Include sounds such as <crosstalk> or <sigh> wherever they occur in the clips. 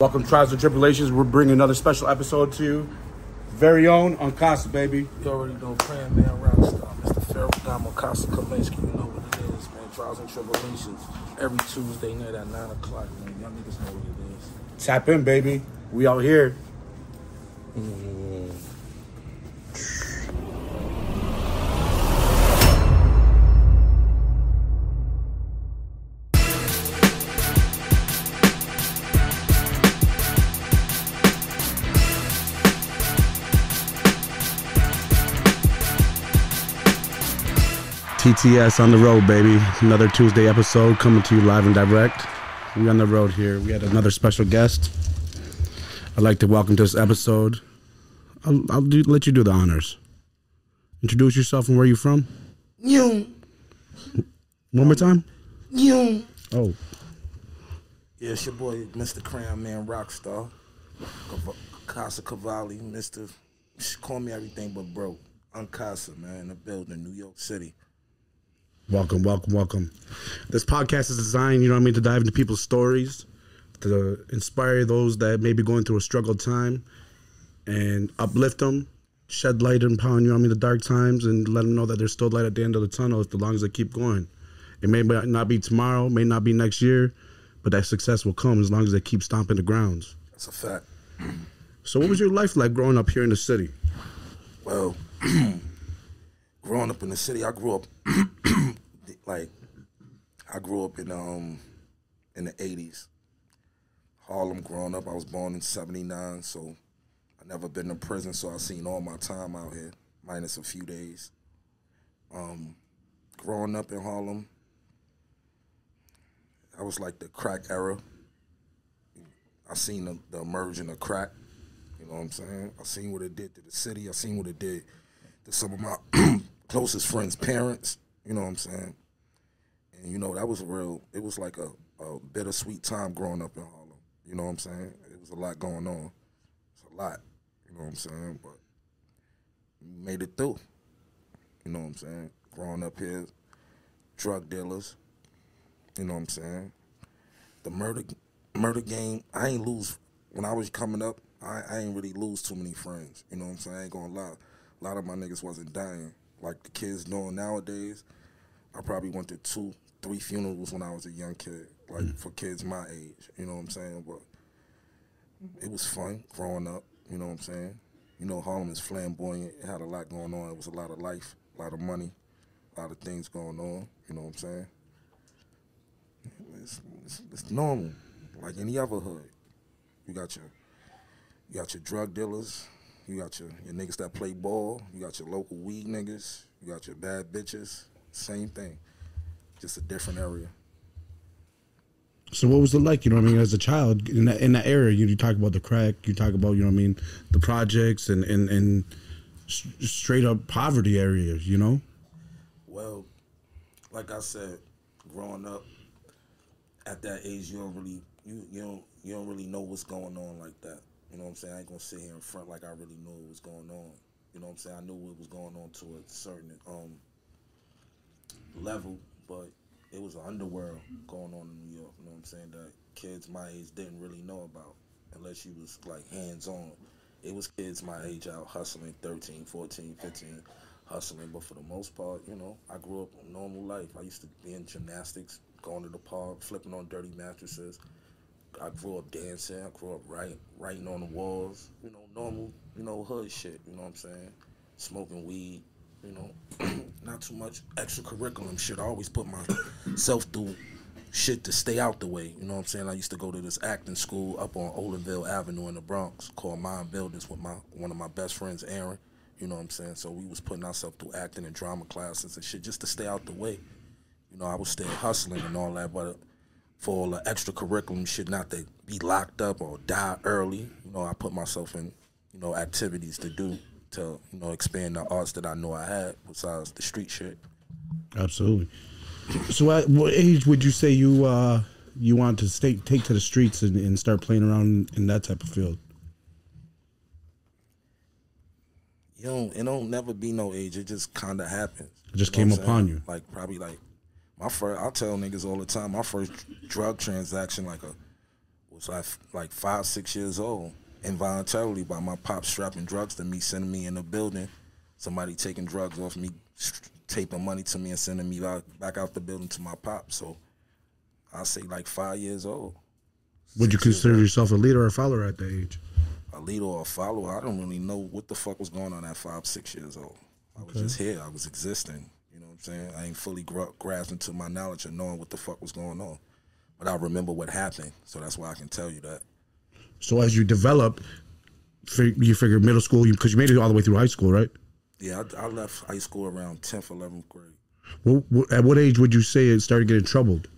Welcome, Trials and Tribulations. We're bringing another special episode to you. Very own Unkasa, baby. You already know Praying Man Rockstar, Mr. Ferragamo Casa Kaminsky. You know what it is, man. Trials and Tribulations. Every Tuesday night at 9 o'clock, man. Y'all niggas know what it is. Tap in, baby. We out here. Mm-hmm. TTS on the road, baby. Another Tuesday episode coming to you live and direct. We on the road here. We had another special guest. I'd like to welcome to this episode. I'll, I'll do, let you do the honors. Introduce yourself and where you from. You, One more time. you. Oh, Yeah, it's your boy, Mr. Crown Man Rockstar. Cav- Casa Cavalli, Mr. Call me everything but broke. Unkasa, man, in the building, New York City. Welcome, welcome, welcome. This podcast is designed, you know what I mean, to dive into people's stories, to inspire those that may be going through a struggled time, and uplift them, shed light upon, you know what I mean, the dark times, and let them know that there's still light at the end of the tunnel as long as they keep going. It may not be tomorrow, may not be next year, but that success will come as long as they keep stomping the grounds. That's a fact. So, what was your life like growing up here in the city? Well, <clears throat> growing up in the city, I grew up like I grew up in um in the eighties. Harlem growing up. I was born in seventy nine, so I never been to prison, so I seen all my time out here, minus a few days. Um growing up in Harlem, I was like the crack era. I seen the, the emerging of crack. You know what I'm saying? I seen what it did to the city. I seen what it did to some of my <clears throat> closest friends' parents. You know what I'm saying? And you know that was real. It was like a, a bittersweet time growing up in Harlem. You know what I'm saying? It was a lot going on. It's a lot. You know what I'm saying? But made it through. You know what I'm saying? Growing up here, drug dealers. You know what I'm saying? The murder murder game. I ain't lose when I was coming up. I, I ain't really lose too many friends. You know what I'm saying? I ain't gonna lie. A lot of my niggas wasn't dying like the kids doing nowadays. I probably went to two, three funerals when I was a young kid, like mm. for kids my age. You know what I'm saying? But it was fun growing up. You know what I'm saying? You know, Harlem is flamboyant. It had a lot going on. It was a lot of life, a lot of money, a lot of things going on. You know what I'm saying? It's, it's, it's normal, like any other hood. You got your you got your drug dealers, you got your, your niggas that play ball, you got your local weed niggas, you got your bad bitches. Same thing, just a different area. So what was it like? You know what I mean? As a child in that in that area, you, you talk about the crack, you talk about you know what I mean, the projects and and and straight up poverty areas. You know, Well, like I said, growing up at that age, you don't really you you don't you don't really know what's going on like that. You know what I'm saying? I ain't gonna sit here in front like I really knew what was going on. You know what I'm saying? I knew what was going on to a certain um level, but it was an underworld going on in New York. You know what I'm saying? That kids my age didn't really know about unless you was like hands on. It was kids my age out hustling 13, 14, 15, hustling. But for the most part, you know, I grew up a normal life. I used to be in gymnastics, going to the park, flipping on dirty mattresses. I grew up dancing. I grew up writing, writing on the walls. You know, normal, you know, hood shit. You know what I'm saying? Smoking weed. You know, <clears throat> not too much extracurriculum shit. I always put myself through shit to stay out the way. You know what I'm saying? I used to go to this acting school up on Olinville Avenue in the Bronx called Mind-Builders with my one of my best friends, Aaron. You know what I'm saying? So we was putting ourselves through acting and drama classes and shit just to stay out the way. You know, I was still hustling and all that, but for all the extracurriculum shit, not to be locked up or die early. You know, I put myself in, you know, activities to do to, you know, expand the arts that I know I had besides the street shit. absolutely. So at what age would you say you uh you want to stay take to the streets and, and start playing around in that type of field? You don't, it don't never be no age. It just kind of happens. It just You know came upon you. Like probably like my first. I tell niggas all the time. My first drug transaction like a was like like five, six years old, involuntarily by my pop strapping drugs to me, sending me in the building, somebody taking drugs off me, taping money to me and sending me back, back out the building to my pop. So I say like five years old. Would you consider yourself a leader or a follower at that age? A leader or a follower? I don't really know what the fuck was going on at five, six years old. I was just here. I was existing. You know what I'm saying? I ain't fully gra- grasped into my knowledge of knowing what the fuck was going on. But I remember what happened, so that's why I can tell you that. So as you develop, you figure middle school, because you, made it all the way through high school, right? Yeah, I, I left high school around 10th, 11th grade. Well, at what age would you say it started getting troubled?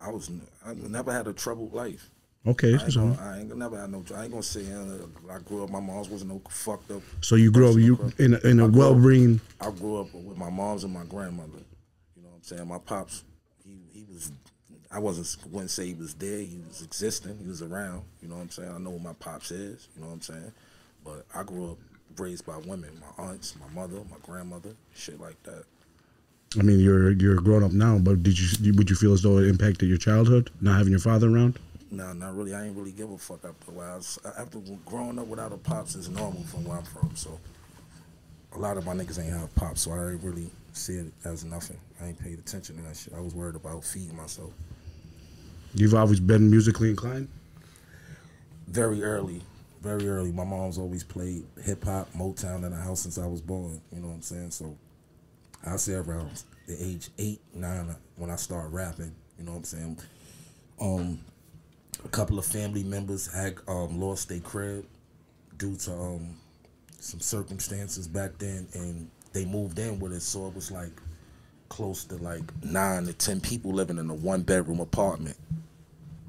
I was I never had a troubled life. Okay, I ain't, so, gonna, I ain't never had no. I ain't gonna say uh, I grew up. My mom's wasn't no fucked up. so you grew up you in a, in a well bring. I grew up with my mom's and my grandmother. You know what I'm saying? My pops, he he was. I wasn't wouldn't say he was dead. He was existing. He was around. You know what I'm saying? I know what my pops is. You know what I'm saying? But I grew up raised by women. My aunts, my mother, my grandmother, shit like that. I mean, you're you're grown up now, but did you would you feel as though it impacted your childhood not having your father around? No, not really. I ain't really give a fuck after a while. After growing up without a pops is normal from where I'm from. So a lot of my niggas ain't have pops, so I ain't really see it as nothing. I ain't paid attention to that shit. I was worried about feeding myself. You've always been musically inclined. Very early, very early. My mom's always played hip hop, Motown in the house since I was born. You know what I'm saying? So I say around the age eight, nine when I started rapping. You know what I'm saying? Um, a couple of family members had um, lost their crib due to um, some circumstances back then, and they moved in with us. So it was like close to like nine to ten people living in a one bedroom apartment.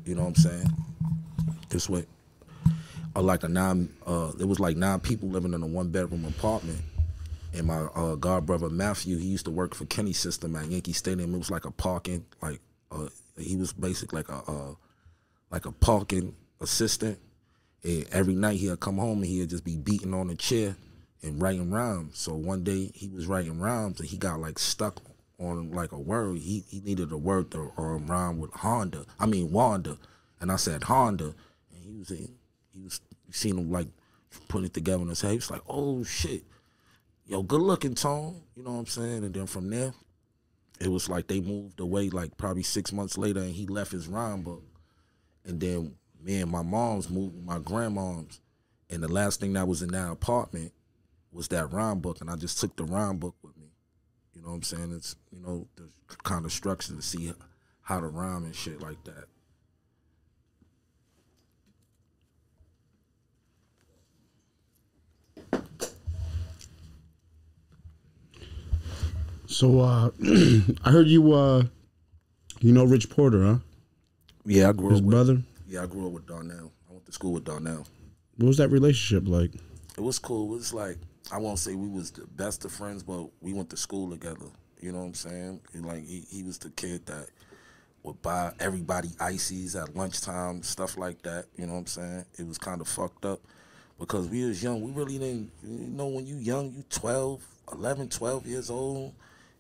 You know what I'm saying? This way, or like a nine. Uh, it was like nine people living in a one bedroom apartment. And my uh, god brother Matthew, he used to work for Kenny System at Yankee Stadium. It was like a parking, like uh, he was basically like a uh, like a parking assistant. And every night he'd come home and he'd just be beating on a chair and writing rhymes. So one day he was writing rhymes and he got like stuck on like a word. He he needed a word to um, rhyme with Honda. I mean Wanda. And I said Honda. And he was in, he was seen him like putting it together in his head. He was like, oh shit. Yo, good looking Tone. You know what I'm saying? And then from there, it was like they moved away like probably six months later and he left his rhyme book. And then me and my mom's moved my grandmom's. And the last thing that was in that apartment was that rhyme book. And I just took the rhyme book know what I'm saying? It's, you know, the kind of structure to see how to rhyme and shit like that. So uh, <clears throat> I heard you uh, you know Rich Porter, huh? Yeah, I grew His up with, brother. Yeah, I grew up with Darnell. I went to school with Darnell. What was that relationship like? It was cool. It was like I won't say we was the best of friends, but we went to school together. You know what I'm saying? He, like he, he was the kid that would buy everybody ices at lunchtime, stuff like that. You know what I'm saying? It was kind of fucked up because we was young. We really didn't, you know, when you young, you 12, 11, 12 years old,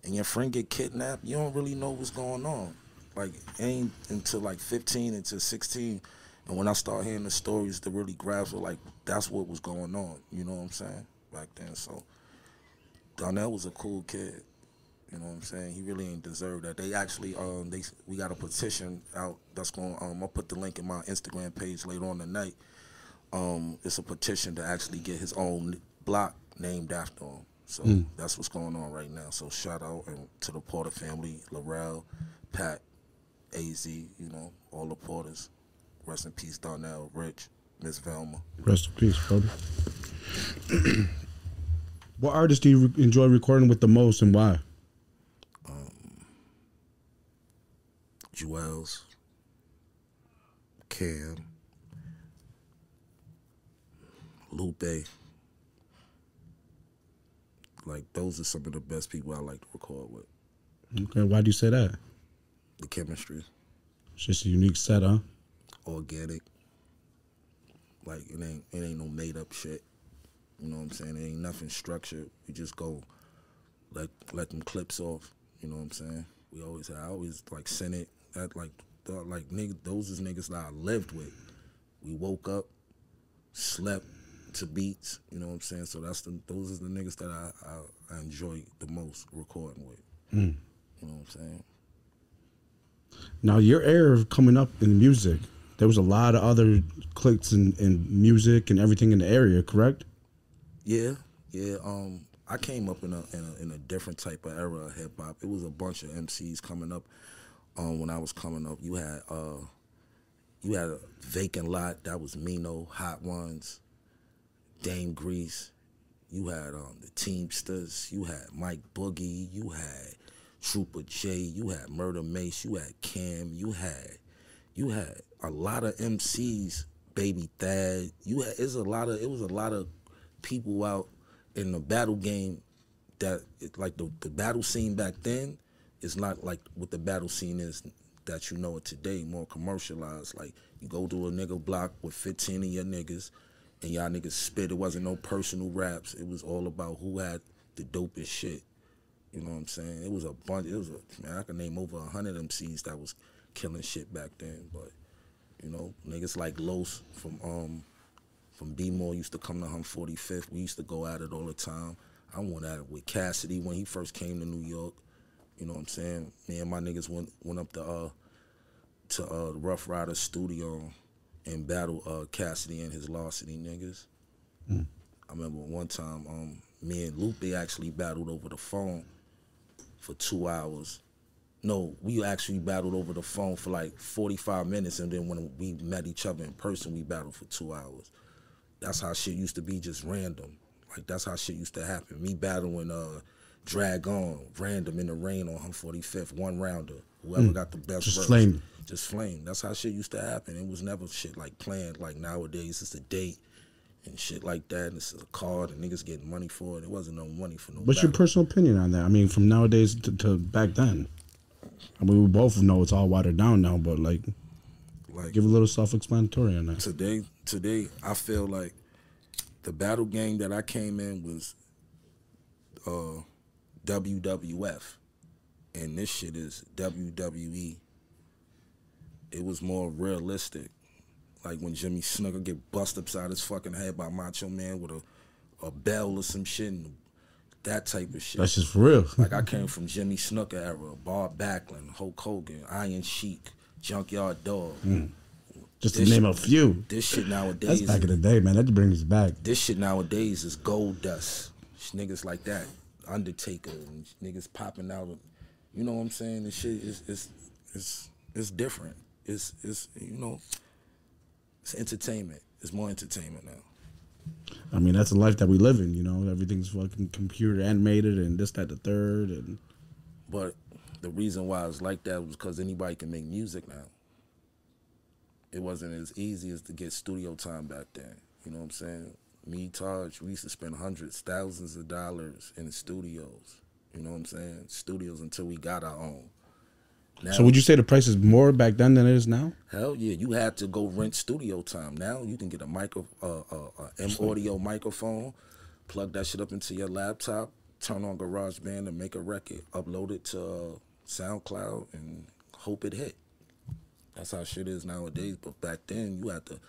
and your friend get kidnapped, you don't really know what's going on. Like ain't until like 15 until 16, and when I start hearing the stories to really grasp it, like that's what was going on. You know what I'm saying? Back then, so Donnell was a cool kid. You know what I'm saying? He really ain't deserve that. They actually, um, they we got a petition out that's going. Um, I'll put the link in my Instagram page later on tonight. Um, it's a petition to actually get his own block named after him. So that's what's going on right now. So shout out and to the Porter family, Laurel, Pat, Az, you know, all the Porters. Rest in peace, Darnell, Rich, Miss Velma. Rest in peace, brother. <clears throat> what artist do you re- enjoy recording with the most, and why? Um, Juelz, Cam, Lupe. Like those are some of the best people I like to record with. Okay, why do you say that? The chemistry, It's just a unique set, huh? organic. Like it ain't it ain't no made up shit. You know what I'm saying? It ain't nothing structured. We just go let let them clips off. You know what I'm saying? We always I always like send it. That like like niggas, those is niggas that I lived with. We woke up, slept to beats. You know what I'm saying? So that's the those is the niggas that I I, I enjoy the most recording with. Mm. You know what I'm saying? Now your era of coming up in music, there was a lot of other clicks in, in music and everything in the area, correct? Yeah, yeah. Um, I came up in a, in a in a different type of era of hip hop. It was a bunch of MCs coming up. Um, when I was coming up, you had uh, you had a vacant lot. That was Mino, Hot Ones, Dame Grease. You had um, the Teamsters. You had Mike Boogie. You had Trooper J. You had Murda Mase. You had Cam. You had you had a lot of MCs. Baby Thad. You had it's a lot of it was a lot of people out in the battle game that it, like the, the battle scene back then is not like what the battle scene is that you know it today, more commercialized. Like you go to a nigga block with 15 of your niggas and y'all niggas spit. It wasn't no personal raps. It was all about who had the dopest shit. You know what I'm saying? It was a bunch. It was a man. I can name over a hundred MCs that was killing shit back then. But you know, niggas like Los from um from B More used to come to Hum 45th. We used to go at it all the time. I went at it with Cassidy when he first came to New York. You know what I'm saying? Me and my niggas went went up to uh to uh Ruff Ryder studio and battled uh Cassidy and his Larsiny niggas. Mm. I remember one time um me and Lupe actually battled over the phone for two hours. No, we actually battled over the phone for like 45 minutes, and then when we met each other in person, we battled for two hours. That's how shit used to be, just random. Like that's how shit used to happen. Me battling uh, Drag-On, random in the rain on Hum 45th, one rounder. Whoever got the best Just verse, flame. just flame. That's how shit used to happen. It was never shit like planned. Like nowadays, it's a date and shit like that. And it's a card, and niggas getting money for it. It wasn't no money for no. What's your personal opinion on that? I mean, from nowadays to, to back then. I mean, we both know it's all watered down now, but like, like give a little self-explanatory on that. today today I feel like the battle game that I came in was uh WWF and this shit is WWE. It was more realistic. Like when Jimmy Snuka get bust upside his fucking head by Macho Man with a, a bell or some shit and that type of shit. That's just for real. Like I came from Jimmy Snuka era, Bob Backlund, Hulk Hogan, Iron Sheik, Junkyard Dog. Mm. just to name shit- a few. This shit nowadays. That's back in the day, man. That brings us back. this shit nowadays is Goldust. Niggas like that, Undertaker, and niggas popping out. Of, you know what I'm saying? This shit is is is it's different. It's it's you know, it's entertainment. It's more entertainment now. I mean, that's the life that we live in. You know, everything's fucking computer animated and this, that, the third, and But the reason why it's like that was because anybody can make music now. It wasn't as easy as to get studio time back then. You know what I'm saying? Me, Taj, we used to spend hundreds, thousands of dollars in the studios. You know what I'm saying? Studios until we got our own. Now, so would you say the price is more back then than it is now? Hell yeah, you had to go rent studio time. Now you can get a micro, uh, uh, uh, M audio microphone, plug that shit up into your laptop, turn on GarageBand and make a record, upload it to uh, SoundCloud, and hope it hit. That's how shit is nowadays. But back then, you had to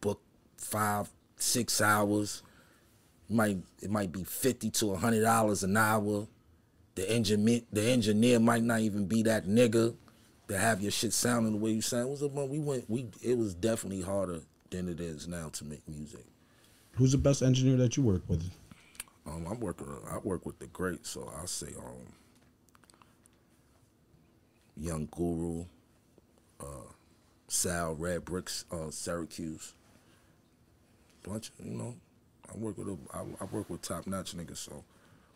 book five, six hours. Might it might be fifty to hundred dollars an hour. The engineer, the engineer might not even be that nigga to have your shit sounding the way you sound. It was a, we went, we it was definitely harder than it is now to make music. Who's the best engineer that you work with? Um, I work, I work with the greats, so I say, um, Young Guru, uh, Sal Red Bricks, uh, Syracuse. Bunch, you know, I work with a, I, I work with top notch niggas. So,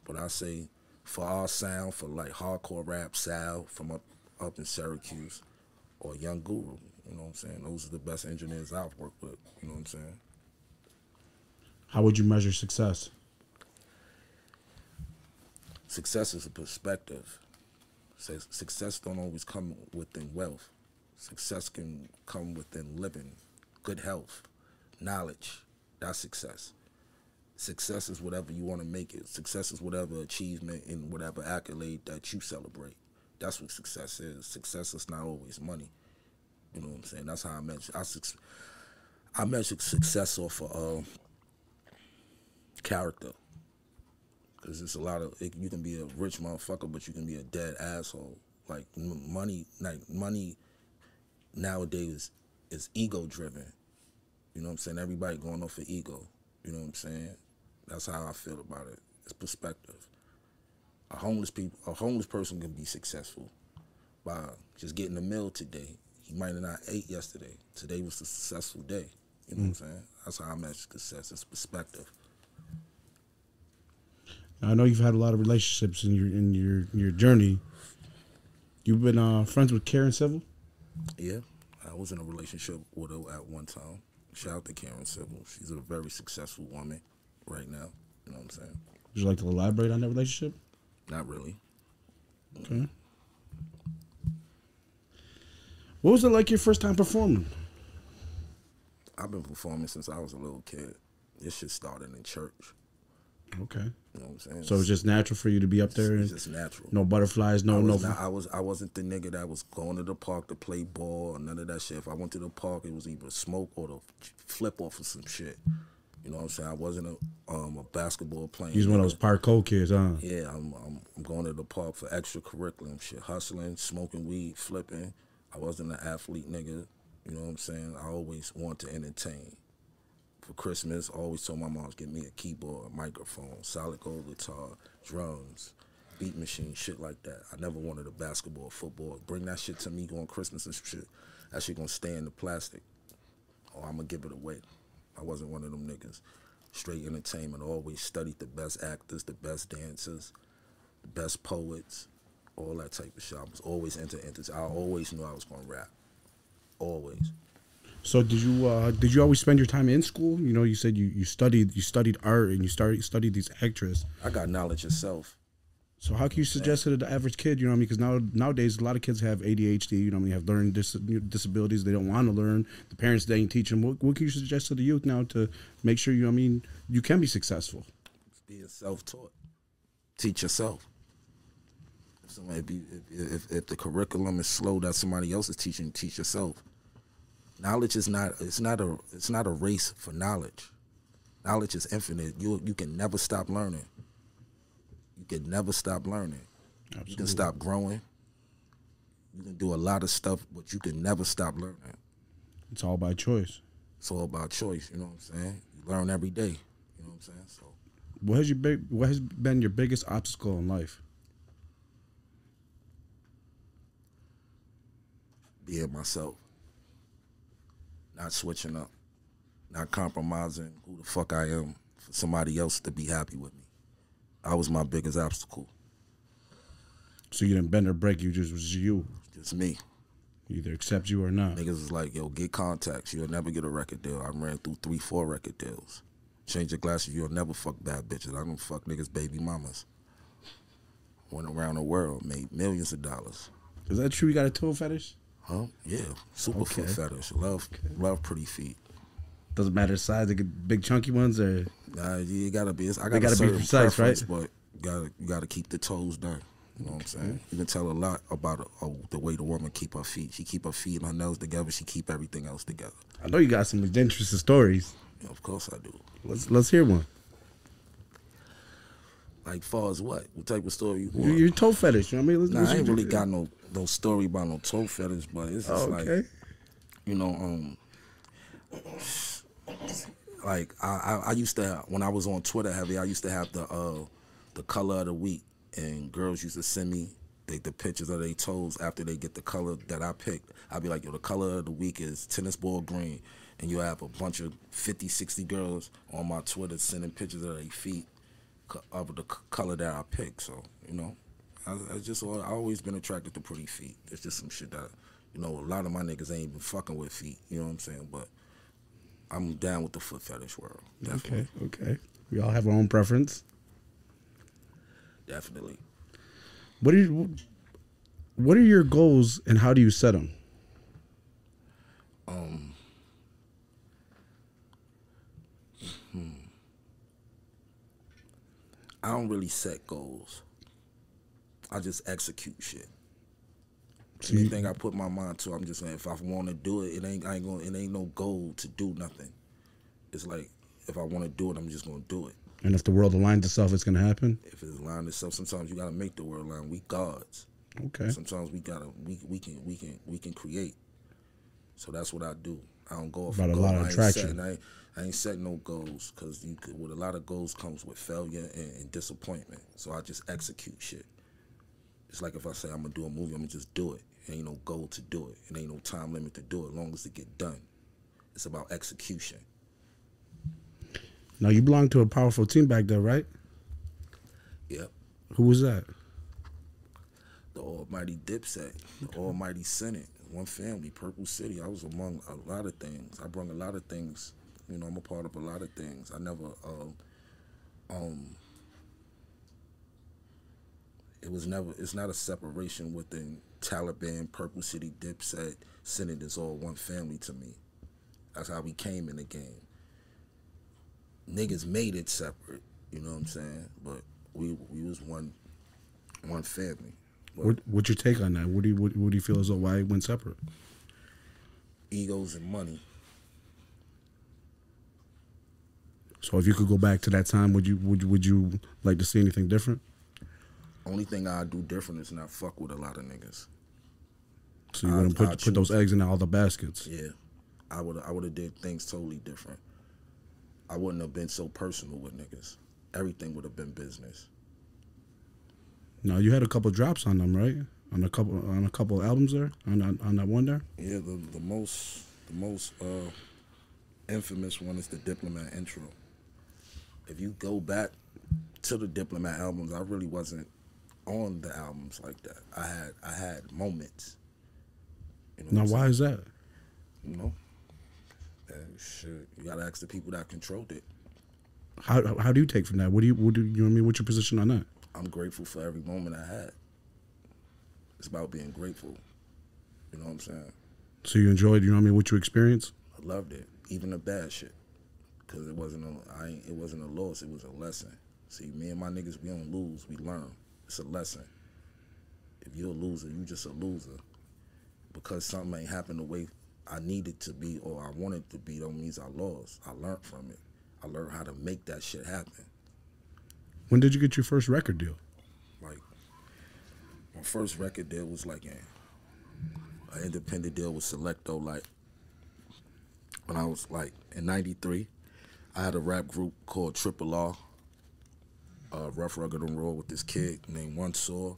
but I say for our sound, for like hardcore rap, Sal from up up in Syracuse, or Young Guru. You know what I'm saying? Those are the best engineers I've worked with. You know what I'm saying? How would you measure success? Success is a perspective. Su- Success don't always come within wealth. Success can come within living, good health, knowledge. That's success. Success is whatever you want to make it. Success is whatever achievement and whatever accolade that you celebrate. that's what success is. Success is not always money. You know what I'm saying? That's how I measure. I, I measure success off of uh, character. Cause it's a lot of it, you can be a rich motherfucker, but you can be a dead asshole. Like m- money, like money nowadays is ego driven. You know what I'm saying? Everybody going off of ego. You know what I'm saying? That's how I feel about it. It's perspective. A homeless people, a homeless person can be successful by just getting a meal today. He might have not ate yesterday. Today was a successful day. You know what I'm mm. saying? That's how I measure success. It's perspective. I know you've had a lot of relationships in your in your your journey. You've been uh, friends with Karen Civil. Yeah, I was in a relationship with her at one time. Shout out to Karen Civil. She's a very successful woman right now. You know what I'm saying? Would you like to elaborate on that relationship? Not really. Okay. What was it like your first time performing? I've been performing since I was a little kid. This shit started in church. Okay. You know what I'm saying? So it's just natural for you to be up there it's just natural. no butterflies, no I no. not, I was I wasn't the nigga that was going to the park to play ball or none of that shit. If I went to the park, it was either smoke or to flip off of some shit. You know what I'm saying? I wasn't a um, a basketball playing. He's one of those park cold kids, huh? Yeah, I'm, I'm I'm going to the park for extracurricular shit, hustling, smoking weed, flipping. I wasn't an athlete nigga. You know what I'm saying? I always want to entertain. For Christmas, I always told my mom to get me a keyboard, a microphone, solid gold guitar, drums, beat machine, shit like that. I never wanted a basketball, football. Bring that shit to me on Christmas and shit. That shit gonna stay in the plastic. Or I'm gonna give it away. I wasn't one of them niggas. Straight entertainment. Always studied the best actors, the best dancers, the best poets, all that type of shit. I was always into entertainment. I always knew I was gonna rap. Always. So did you uh, did you always spend your time in school? You know, you said you, you studied you studied art and you started studied these actors. I got knowledge yourself. So how can you suggest it to the average kid? You know what I mean? Because now nowadays a lot of kids have ADHD. You know what I mean? Have learning dis- disabilities. They don't want to learn. The parents they ain't teach them. What, what can you suggest to the youth now to make sure you? know what I mean, you can be successful. being self-taught. Teach yourself. If somebody be, if, if, if the curriculum is slow that somebody else is teaching, teach yourself. Knowledge is not it's not a it's not a race for knowledge. Knowledge is infinite. You you can never stop learning. You can never stop learning. You can stop growing. You can do a lot of stuff, but you can never stop learning. It's all by choice. It's all about choice. You know what I'm saying? You learn every day. You know what I'm saying? So What has your big? What has been your biggest obstacle in life? being myself, not switching up, not compromising who the fuck I am for somebody else to be happy with me. I was my biggest obstacle. So you didn't bend or break. You just was you. Just me. Either accept you or not. Niggas was like, yo, get contacts. You'll never get a record deal. I ran through three, four record deals. Change your glasses. You'll never fuck bad bitches. I don't fuck niggas' baby mamas. Went around the world, made millions of dollars. Is that true? You got a toe fetish? Huh? Yeah. Super foot Okay. fetish. Love, love pretty feet. Doesn't matter the size. They get big chunky ones or Nah, you gotta be. I got They a gotta be precise, right? But you gotta you gotta keep the toes done. You know what I'm saying? You can tell a lot about uh, the way the woman keep her feet. She keep her feet and her nails together. She keep everything else together. I know you got some interesting stories. Yeah, of course I do. Let's let's hear one. Like far as what? What type of story you want? your toe fetish. You know what I mean? Let's, Nah, I ain't really got no no story about no toe fetish, but it's just Oh, like you know, um, like I, I, I used to when I was on Twitter heavy, I used to have the uh the color of the week, and girls used to send me they, the pictures of their toes after they get the color that I picked. I'd be like, yo, the color of the week is tennis ball green, and you have a bunch of 50, 60 girls on my Twitter sending pictures of their feet of the color that I picked. So you know, I, I just I always been attracted to pretty feet. It's just some shit that you know a lot of my niggas ain't even fucking with feet. You know what I'm saying? But I'm down with the foot fetish world. Definitely, Okay, okay. We all have our own preference. definitely. What are you, what are your goals and how do you set them? Um, hmm. I don't really set goals. I just execute shit. Anything I put my mind to, I'm just saying. If I want to do it, it ain't I ain't going. It ain't no goal to do nothing. It's like if I want to do it, I'm just gonna do it. And if the world aligns itself, it's gonna happen. If it aligns itself, sometimes you gotta make the world align. We gods. Okay. Sometimes we gotta we we can we can we can create. So that's what I do. I don't go off About a goal. lot of I ain't attraction. setting- I ain't, I ain't setting no goals because with a lot of goals comes with failure and, and disappointment. So I just execute shit. It's like if I say I'm gonna do a movie, I'm gonna just do it. It ain't no goal to do it. It ain't no time limit to do it. As long as it get done, it's about execution. Now you belong to a powerful team back there, right? Yep. Who was that? the almighty Dipset, the almighty Senate, one family, Purple City. I was among a lot of things. I brought a lot of things. You know, I'm a part of a lot of things. I never, um, um, it was never, it's not a separation within Taliban, Purple City, Dipset, Senate is all one family to me. That's how we came in the game. Niggas made it separate, you know what I'm saying? But we we was one one family. What What's your take on that? What do you what, what do you feel as though why it went separate? egos and money. So if you could go back to that time, would you would you- would you like to see anything different? Only thing I do different is not fuck with a lot of niggas. So you I- wouldn't put I put those eggs in all the baskets. Yeah, I would I would have did things totally different. I wouldn't have been so personal with niggas. Everything would have been business. No, you had a couple drops on them, right? On a couple on a couple albums there, on on, on that one there. Yeah, the the most the most uh, infamous one is the Diplomat intro. If you go back to the Diplomat albums, I really wasn't on the albums like that. I had I had moments. You know Now, why is that? You know, and shit. You gotta ask the people that controlled it. How how do you take from that? What do you what do you, you know what I mean? What's your position on that? I'm grateful for every moment I had. It's about being grateful. You know what I'm saying? So you enjoyed, you know what I mean? What you experienced? I loved it, even the bad shit, cause it wasn't a I ain't, it wasn't a loss. It was a lesson. See, me and my niggas, we don't lose. We learn. It's a lesson. If you're a loser, you just a loser. Because something ain't happened the way I needed to be or I wanted to be, don't means I lost. I learned from it. I learned how to make that shit happen. When did you get your first record deal? Like my first record deal was like an, an independent deal with Selecto. Like when I was like in '93, I had a rap group called Triple R, uh, Rough Rugged and Raw, with this kid named One Saw,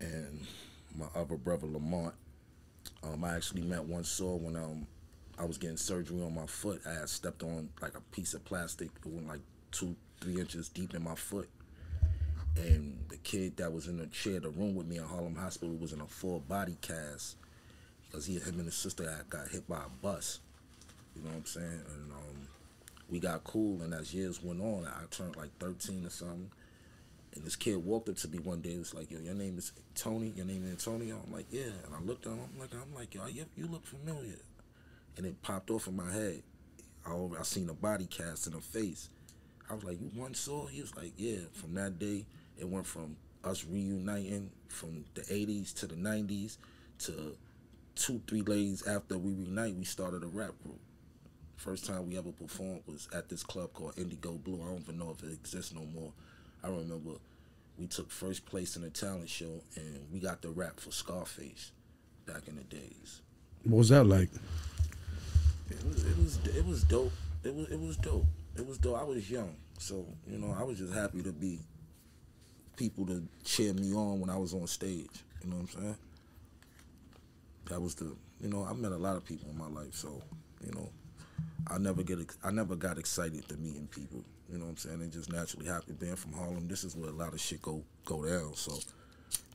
and my other brother Lamont. Um, I actually met One Saw when um I was getting surgery on my foot. I had stepped on like a piece of plastic. It went like two, three inches deep in my foot and the kid that was in the chair, the room with me in Harlem Hospital, was in a full body cast because he, him and his sister had got hit by a bus. You know what I'm saying? And um, we got cool, and as years went on, I turned like 13 or something. And this kid walked up to me one day. was like, "Yo, your name is Tony. Your name is Antonio." I'm like, "Yeah." And I looked at him. I'm like, "I'm like, yo, you, look familiar." And it popped off in my head. I, I seen a body cast in her face. I was like, "You one saw?" He was like, "Yeah." From that day, it went from us reuniting from the '80s to the '90s to two, three days after we reunite, we started a rap group. First time we ever performed was at this club called Indigo Blue. I don't even know if it exists no more. I remember we took first place in a talent show and we got the rap for Scarface back in the days. What was that like? It was it was it was dope. It was it was dope. It was dope. I was young, so you know I was just happy to be people to cheer me on when I was on stage. You know what I'm saying? That was the you know I met a lot of people in my life, so you know I never get I never got excited to meeting people. You know what I'm saying? It just naturally happened. Being from Harlem, this is where a lot of shit go go down. So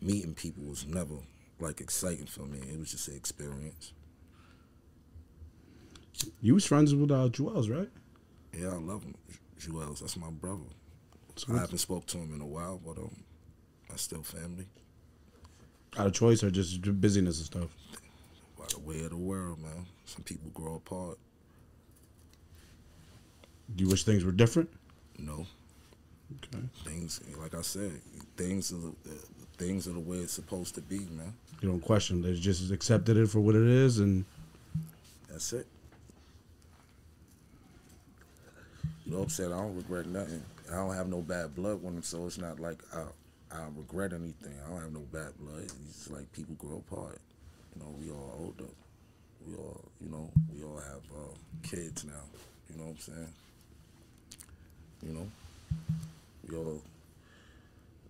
meeting people was never like exciting for me. It was just an experience. You was friends with uh, Juelz, right? Yeah, I love him. Juelz, that's my brother. So I haven't spoke to him in a while, but um, I still family. out of choice or just busyness and stuff? By the way of the world, man. Some people grow apart. Do you wish things were different? No, Okay. Things, like I said, things are the, things are the way it's supposed to be, man. You don't question. They just accepted it for what it is, and That's it. You know what I'm saying? I don't regret nothing. I don't have no bad blood with them, so it's not like I, I regret anything. I don't have no bad blood. It's like people grow apart. You know, we all older. We all, you know, we all have uh, kids now. You know what I'm saying? You know, we all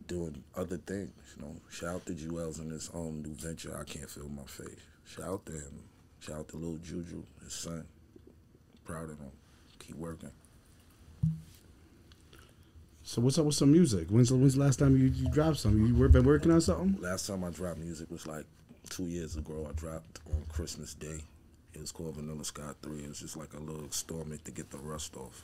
doing other things. You know, shout out to Juelz in his own um, new venture. I can't feel my face. Shout out to him. Shout out to little Juju, his son. Proud of him. Keep working. so what's up with some music? When's the, when's the last time you, you dropped something? You been working on something? Last time I dropped music was like two years ago. I dropped on Christmas Day. It was called Vanilla Sky 3. It was just like a little experiment to get the rust off.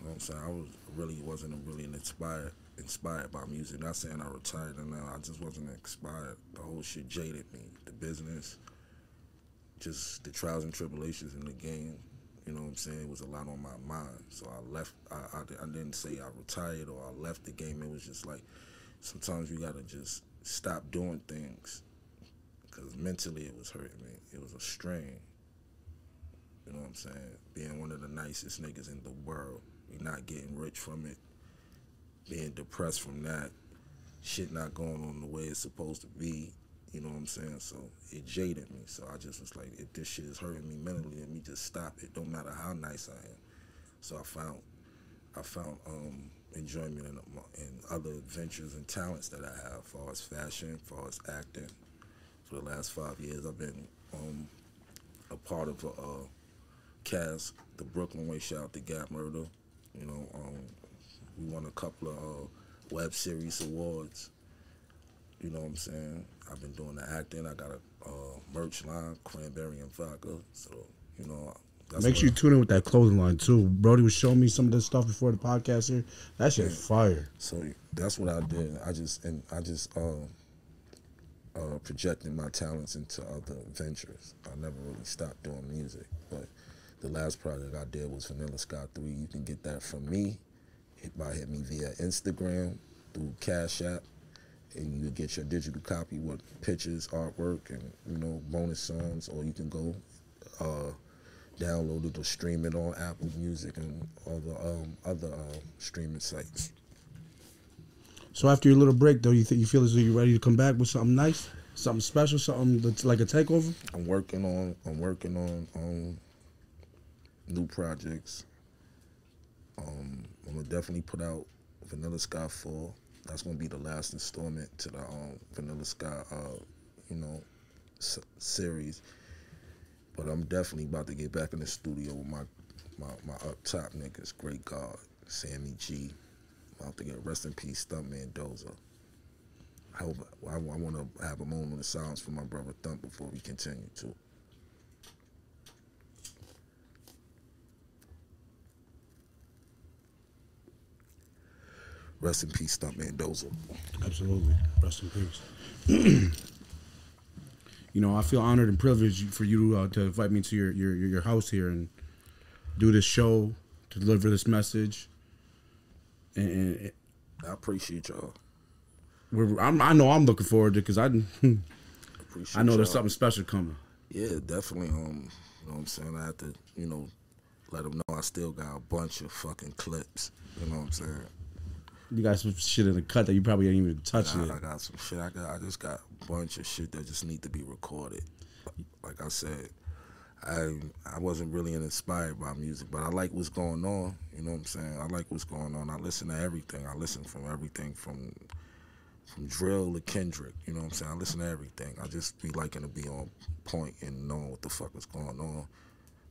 You know I'm saying? I was really wasn't really inspired inspired by music. Not saying I retired or now. I just wasn't inspired. The whole shit jaded me. The business, just the trials and tribulations in the game. You know what I'm saying? It was a lot on my mind. So I left. I, I, I didn't say I retired or I left the game. It was just like sometimes you gotta just stop doing things because mentally it was hurting me. It was a strain. You know what I'm saying? Being one of the nicest niggas in the world, not getting rich from it. Being depressed from that, shit not going on the way it's supposed to be. You know what I'm saying? So it jaded me. So I just was like, if this shit is hurting me mentally, let me just stop it. Don't matter how nice I am. So I found, I found um, enjoyment in, in other ventures and talents that I have, far as fashion, as far as acting. For the last five years, I've been um, a part of a cast, the Brooklyn Way. Shout out to Gap Murder. You know, um, we won a couple of uh, web series awards. You know what I'm saying? I've been doing the acting. I got a uh, merch line, cranberry and vodka. So you know, that's Make sure you tune in with that clothing line too. Brody was showing me some of this stuff before the podcast here. That shit fire. So that's what I did. I just and I just uh, uh, projected my talents into other ventures. I never really stopped doing music, but the last project I did was Vanilla Sky Three. You can get that from me hit by hit me via Instagram through Cash App, and you get your digital copy with pictures, artwork, and you know bonus songs, or you can go. Uh, download it or stream it on Apple Music and all the um, other uh, streaming sites. So after your little break though, you think you feel as though you're ready to come back with something nice, something special, something that's like a takeover? I'm working on I'm working on um new projects. Um, I'm gonna definitely put out Vanilla Sky Four. That's gonna be the last installment to the um, Vanilla Sky, uh, you know, s- series. But I'm definitely about to get back in the studio with my my, my up top niggas, Great God, Sammy G. About to get rest in peace, Stuntman Dozer. I hope I, I want to have a moment of silence for my brother Thump before we continue too. Rest in peace, Stuntman Dozer. Absolutely. Rest in peace. <clears throat> you know, I feel honored and privileged for you uh, to invite me to your, your your house here and do this show to deliver this message. And, and I appreciate y'all. we're, I'm, I know I'm looking forward to because <laughs> I Appreciate I know there's something special coming. Yeah, definitely. Um, you know what I'm saying? I have to, you know, let them know I still got a bunch of fucking clips. You know what I'm saying? You got some shit in the cut that you probably ain't even touched I, yet. I got some shit. I got. I just got a bunch of shit that just need to be recorded. Like I said, I I wasn't really inspired by music, but I like what's going on. You know what I'm saying? I like what's going on. I listen to everything. I listen from everything from from drill to Kendrick. You know what I'm saying? I listen to everything. I just be liking to be on point and knowing what the fuck is going on.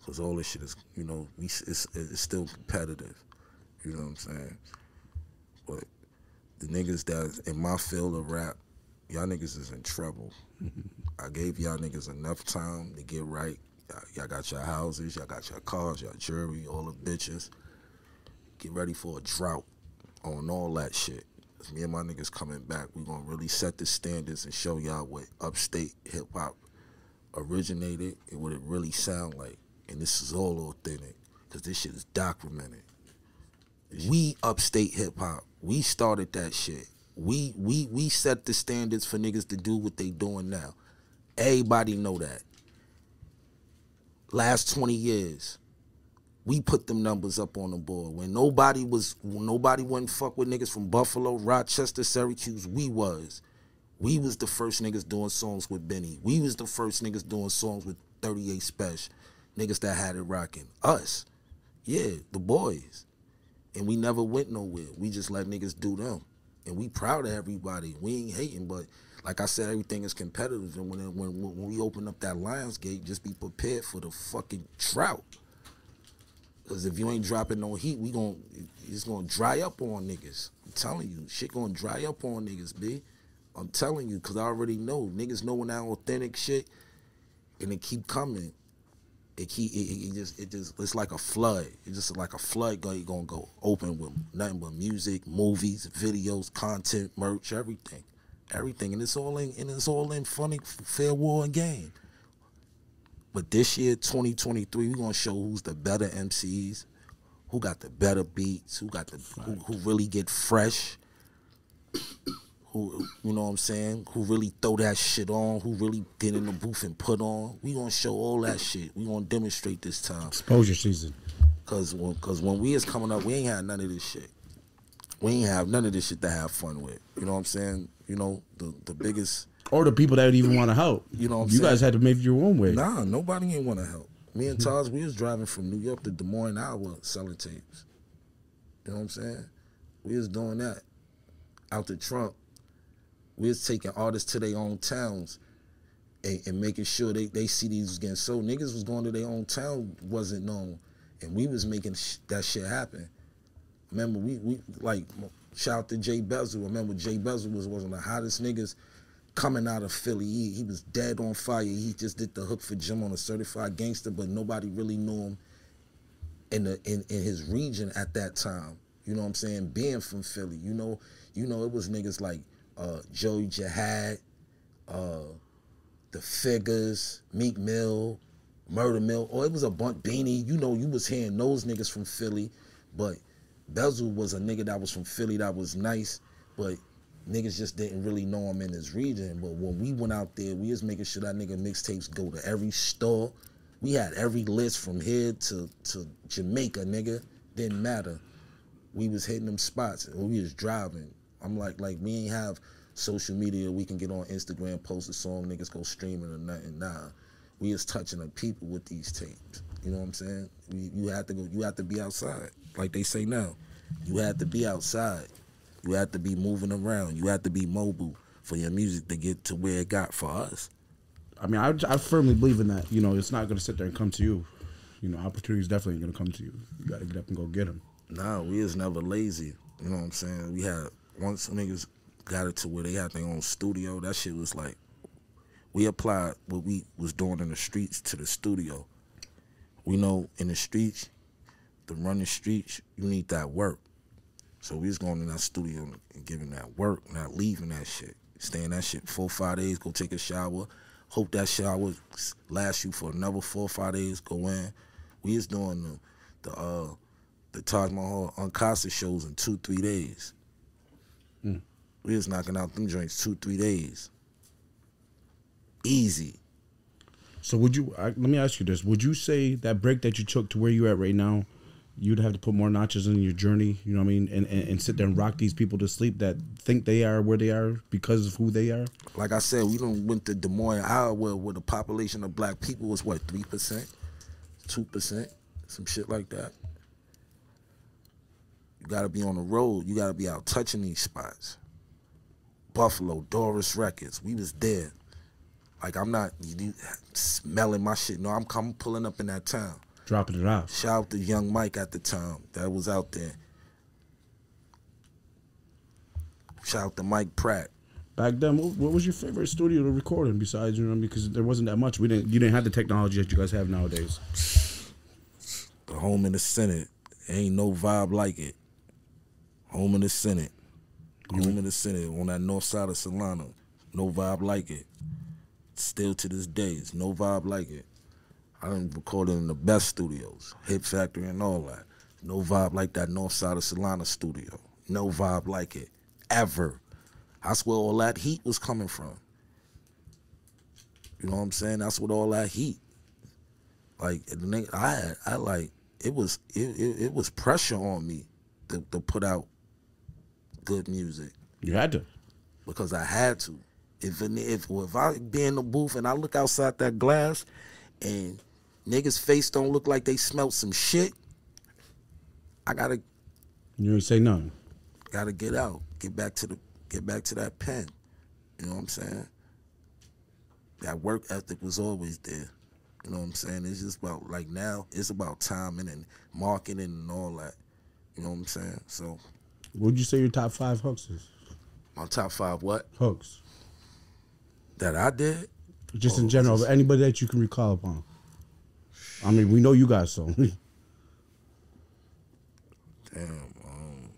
Cause all this shit is, you know, we it's, it's still competitive. You know what I'm saying? But the niggas that's in my field of rap, y'all niggas is in trouble. <laughs> I gave y'all niggas enough time to get right. Y'all, y'all got your houses, y'all got your cars, y'all jewelry, all the bitches. Get ready for a drought on all that shit. me and my niggas coming back, we gonna really set the standards and show y'all what upstate hip hop originated and what it really sound like. And this is all authentic, cause this shit is documented. We upstate hip hop. We started that shit. We we we set the standards for niggas to do what they doing now. Everybody know that. Last 20 years, we put them numbers up on the board. When nobody was when nobody wouldn't fuck with niggas from Buffalo, Rochester, Syracuse, we was. We was the first niggas doing songs with Benny. We was the first niggas doing songs with 38 Spesh. Niggas that had it rocking. Us. Yeah, the boys. And we never went nowhere. We just let niggas do them. And we proud of everybody. We ain't hating, but like I said, everything is competitive. And when when when we open up that Lions gate, just be prepared for the fucking drought. Cause if you ain't dropping no heat, we gon' it's gonna dry up on niggas. I'm telling you, shit gonna dry up on niggas, b. I'm telling you, cause I already know niggas know when that authentic shit, and it keep coming. It keep it, it, just it just it's like a flood. It's just like a flood gonna gonna go open with nothing but music, movies, videos, content, merch, everything, everything, and it's all in and it's all in funny, fair war and game. But this year, 2023, we're gonna show who's the better MCs, who got the better beats, who got the who, who really get fresh, who you know what I'm saying, who really throw that shit on, who really get in the booth and put on. We gonna show all that shit. We gonna demonstrate this time. Exposure season. Cause when, cause when we is coming up, we ain't had none of this shit. We ain't have none of this shit to have fun with. You know what I'm saying? You know the the biggest or the people that even want to help. You know, you saying? guys had to make your own way. Nah, nobody ain't want to help. Me and Taj, we was driving from New York to Des Moines, Iowa, selling tapes. You know what I'm saying? We was doing that out the trunk. We was taking artists to their own towns and, and making sure they, they CDs was getting sold. Niggas was going to their own town, wasn't known, and we was making sh- that shit happen. Remember, we we like shout out to Jay Bezel. Remember, Jay Bezel was one of the hottest niggas coming out of Philly. He, he, was dead on fire. He just did the hook for Jim on a certified gangster, but nobody really knew him in the in, in his region at that time. You know what I'm saying? Being from Philly, you know, you know, it was niggas like uh, Joey Jihad, uh, the Figures, Meek Mill, Murder Mill, or it was a bunch Beanie. You know, you was hearing those niggas from Philly, but Bezel was a nigga that was from Philly that was nice, but niggas just didn't really know him in his region. But when we went out there, we was making sure that nigga mixtapes go to every store. We had every list from here to, to Jamaica, nigga. Didn't matter. We was hitting them spots. We was driving. I'm like, like we ain't have social media. We can get on Instagram, post a song, niggas go streaming or nothing. Nah, we is touching the people with these tapes. You know what I'm saying? We, you have to go. You had to be outside, like they say now. You have to be outside. You have to be moving around. You have to be mobile for your music to get to where it got for us. I mean, I, I firmly believe in that. You know, it's not going to sit there and come to you. You know, opportunities definitely going to come to you. You got to get up and go get them. Nah, we is never lazy. You know what I'm saying? We had once niggas got it to where they had their own studio. That shit was like we applied what we was doing in the streets to the studio. We know in the streets, the streets, you need that work. So we was going in that studio and giving that work, not leaving that shit. Stay in that shit four, five days, go take a shower. Hope that shower lasts you for another four five days, go in. We was doing the the uh the Taj Mahal Unkasa shows in two, three days. We was knocking out them joints two, three days. Easy. So would you? I, let me ask you this: Would you say that break that you took to where you at right now you'd have to put more notches in your journey, you know what I mean, and, and, and, sit there and rock these people to sleep that think they are where they are because of who they are. Like I said, we don't went to Des Moines, Iowa, where the population of black people was what three percent, two percent, some shit like that. You gotta be on the road. You gotta be out touching these spots. Buffalo, Doris Records, we was there. Like I'm not smelling my shit. No, I'm coming pulling up in that town dropping it off. Shout out to Young Mike at the time that was out there. Shout out to Mike Pratt. Back then, what, was your favorite studio to record in besides you know because there wasn't that much. We didn't you didn't have the technology that you guys have nowadays. The home in the Senate ain't no vibe like it. Home in the Senate, home mm-hmm. in the Senate on that north side of Solana, no vibe like it. Still to this day, it's no vibe like it. I done recorded in the best studios, Hit Factory and all that. No vibe like that north side of Solana studio. No vibe like it. Ever. That's where all that heat was coming from. You know what I'm saying? That's what all that heat. Like I I like it was it, it, it was pressure on me to, to put out good music. You had to. Because I had to. If if if I be in the booth and I look outside that glass and niggas' face don't look like they smelt some shit, I gotta You ain't say nothing. Gotta get out. Get back to the get back to that pen. You know what I'm saying? That work ethic was always there. You know what I'm saying? It's just about like now, it's about timing and marketing and all that. You know what I'm saying? So would you say your top five hooks is? My top five what? Hooks. That I did? Just in general, just... anybody that you can recall upon. I mean, we know you got some. <laughs> Damn. Um...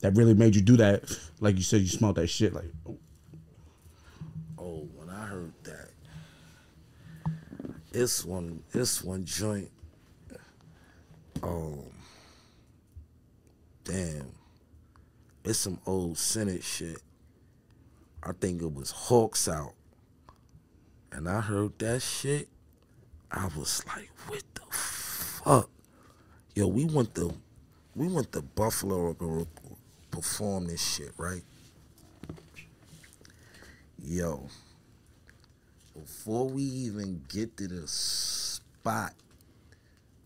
That really made you do that. Like you said, you smelled that shit. Like, oh. oh, when I heard that, this one, this one joint. Um, damn, it's some old Senate shit. I think it was Hawks out. And I heard that shit. I was like, what the fuck? Yo, we went to we went to Buffalo to perform this shit, right? Yo, before we even get to the spot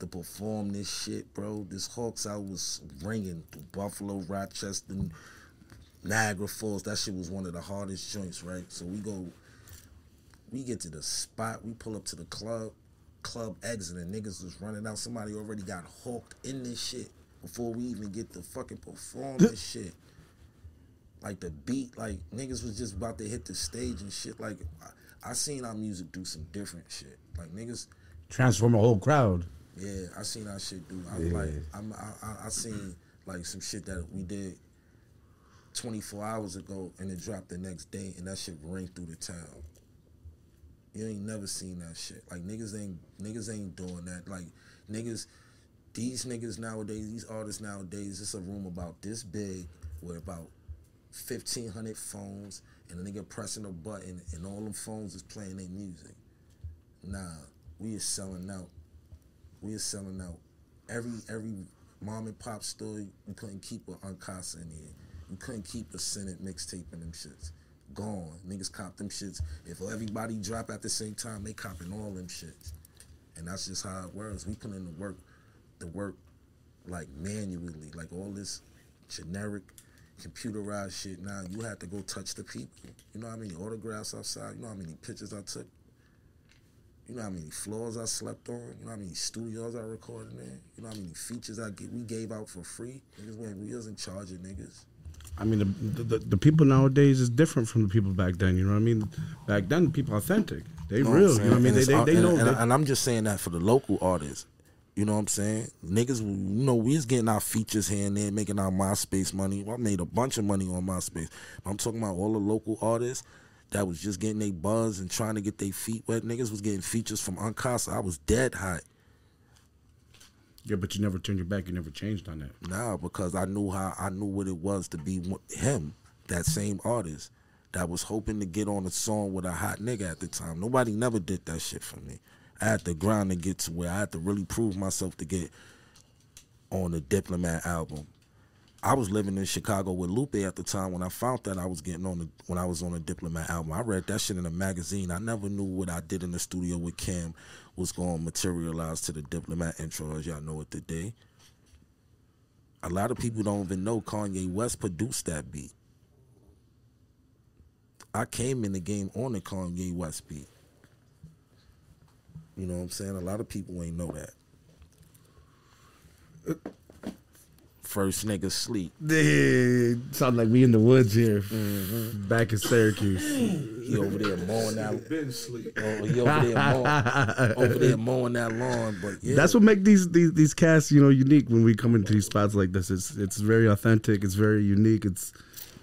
to perform this shit, bro, this Hawks out was ringing through Buffalo, Rochester, Niagara Falls. That shit was one of the hardest joints, right? So we go, we get to the spot, we pull up to the club, club exit, and niggas was running out. Somebody already got hawked in this shit before we even get to fucking perform this <laughs> shit. Like the beat, like niggas was just about to hit the stage and shit. Like I, I seen our music do some different shit. Like niggas transform a whole crowd. Yeah, I seen our shit dude. I yeah. like I'm, I, I seen like some shit that we did 24 hours ago and it dropped the next day and that shit ring through the town. You ain't never seen that shit. Like niggas ain't niggas ain't doing that. Like niggas, these niggas nowadays, these artists nowadays, it's a room about this big with about fifteen hundred phones and a nigga pressing a button and all them phones is playing their music. Nah, we is selling out. We is selling out. Every every mom and pop store, you couldn't keep a Unkasa in here. You couldn't keep a Senate mixtape in them shits gone. Niggas cop them shits. If everybody drop at the same time, they copping all them shits. And that's just how it works. We put in the work, the work like manually, like all this generic computerized shit. Now you have to go touch the people. You know how many autographs outside? You know how many pictures I took? You know how many floors I slept on? You know how many studios I recorded in? You know how many features I get, we gave out for free? Niggas when we wasn't charging niggas. I mean, the, the, the people nowadays is different from the people back then. You know what I mean? Back then, people authentic. They you know real. You know what I mean? They, they, they, know. And, and, I'm just saying that for the local artists. You know what I'm saying? Niggas, you know, we was getting our features here and there, making our MySpace money. I made a bunch of money on MySpace. I'm talking about all the local artists that was just getting their buzz and trying to get their feet wet. Niggas was getting features from Unkasa. I was dead hot. Yeah, but you never turned your back. You never changed on that. Nah, because I knew how I knew what it was to be him, that same artist that was hoping to get on a song with a hot nigga at the time. Nobody never did that shit for me. I had to grind to get to where I had to really prove myself to get on the Diplomat album. I was living in Chicago with Lupe at the time when I found that I was getting on the when I was on a Diplomat album. I read that shit in a magazine. I never knew what I did in the studio with Cam was going to materialize to the Diplomat intro, as y'all know it today. A lot of people don't even know Kanye West produced that beat. I came in the game on the Kanye West beat. You know what I'm saying? A lot of people ain't know that first nigga sleep. Yeah, sound like we in the woods here, mm-hmm. back in Syracuse. <clears throat> he over there mowing that. Been sleep. Oh, he over there, mowing, <laughs> over there mowing that lawn. But yeah. that's what make these, these these casts you know unique when we come into these spots like this. It's it's very authentic. It's very unique. It's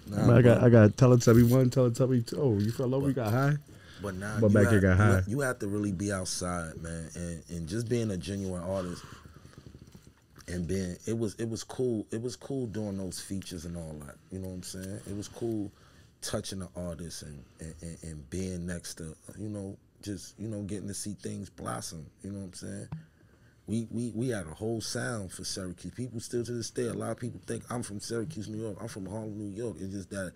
nah, I got I got Teletubby one, Teletubby two. Oh, you fell over. You got high. But now, But you back have, here got high. have- You have to really be outside, man, and and just being a genuine artist. And being, it was it was cool. It was cool doing those features and all that. You know what I'm saying? It was cool touching the artist and and, and, and being next to, you know, just you know getting to see things blossom. You know what I'm saying? We, we we had a whole sound for Syracuse. People still to this day, a lot of people think I'm from Syracuse, New York. I'm from Harlem, New York. It's just that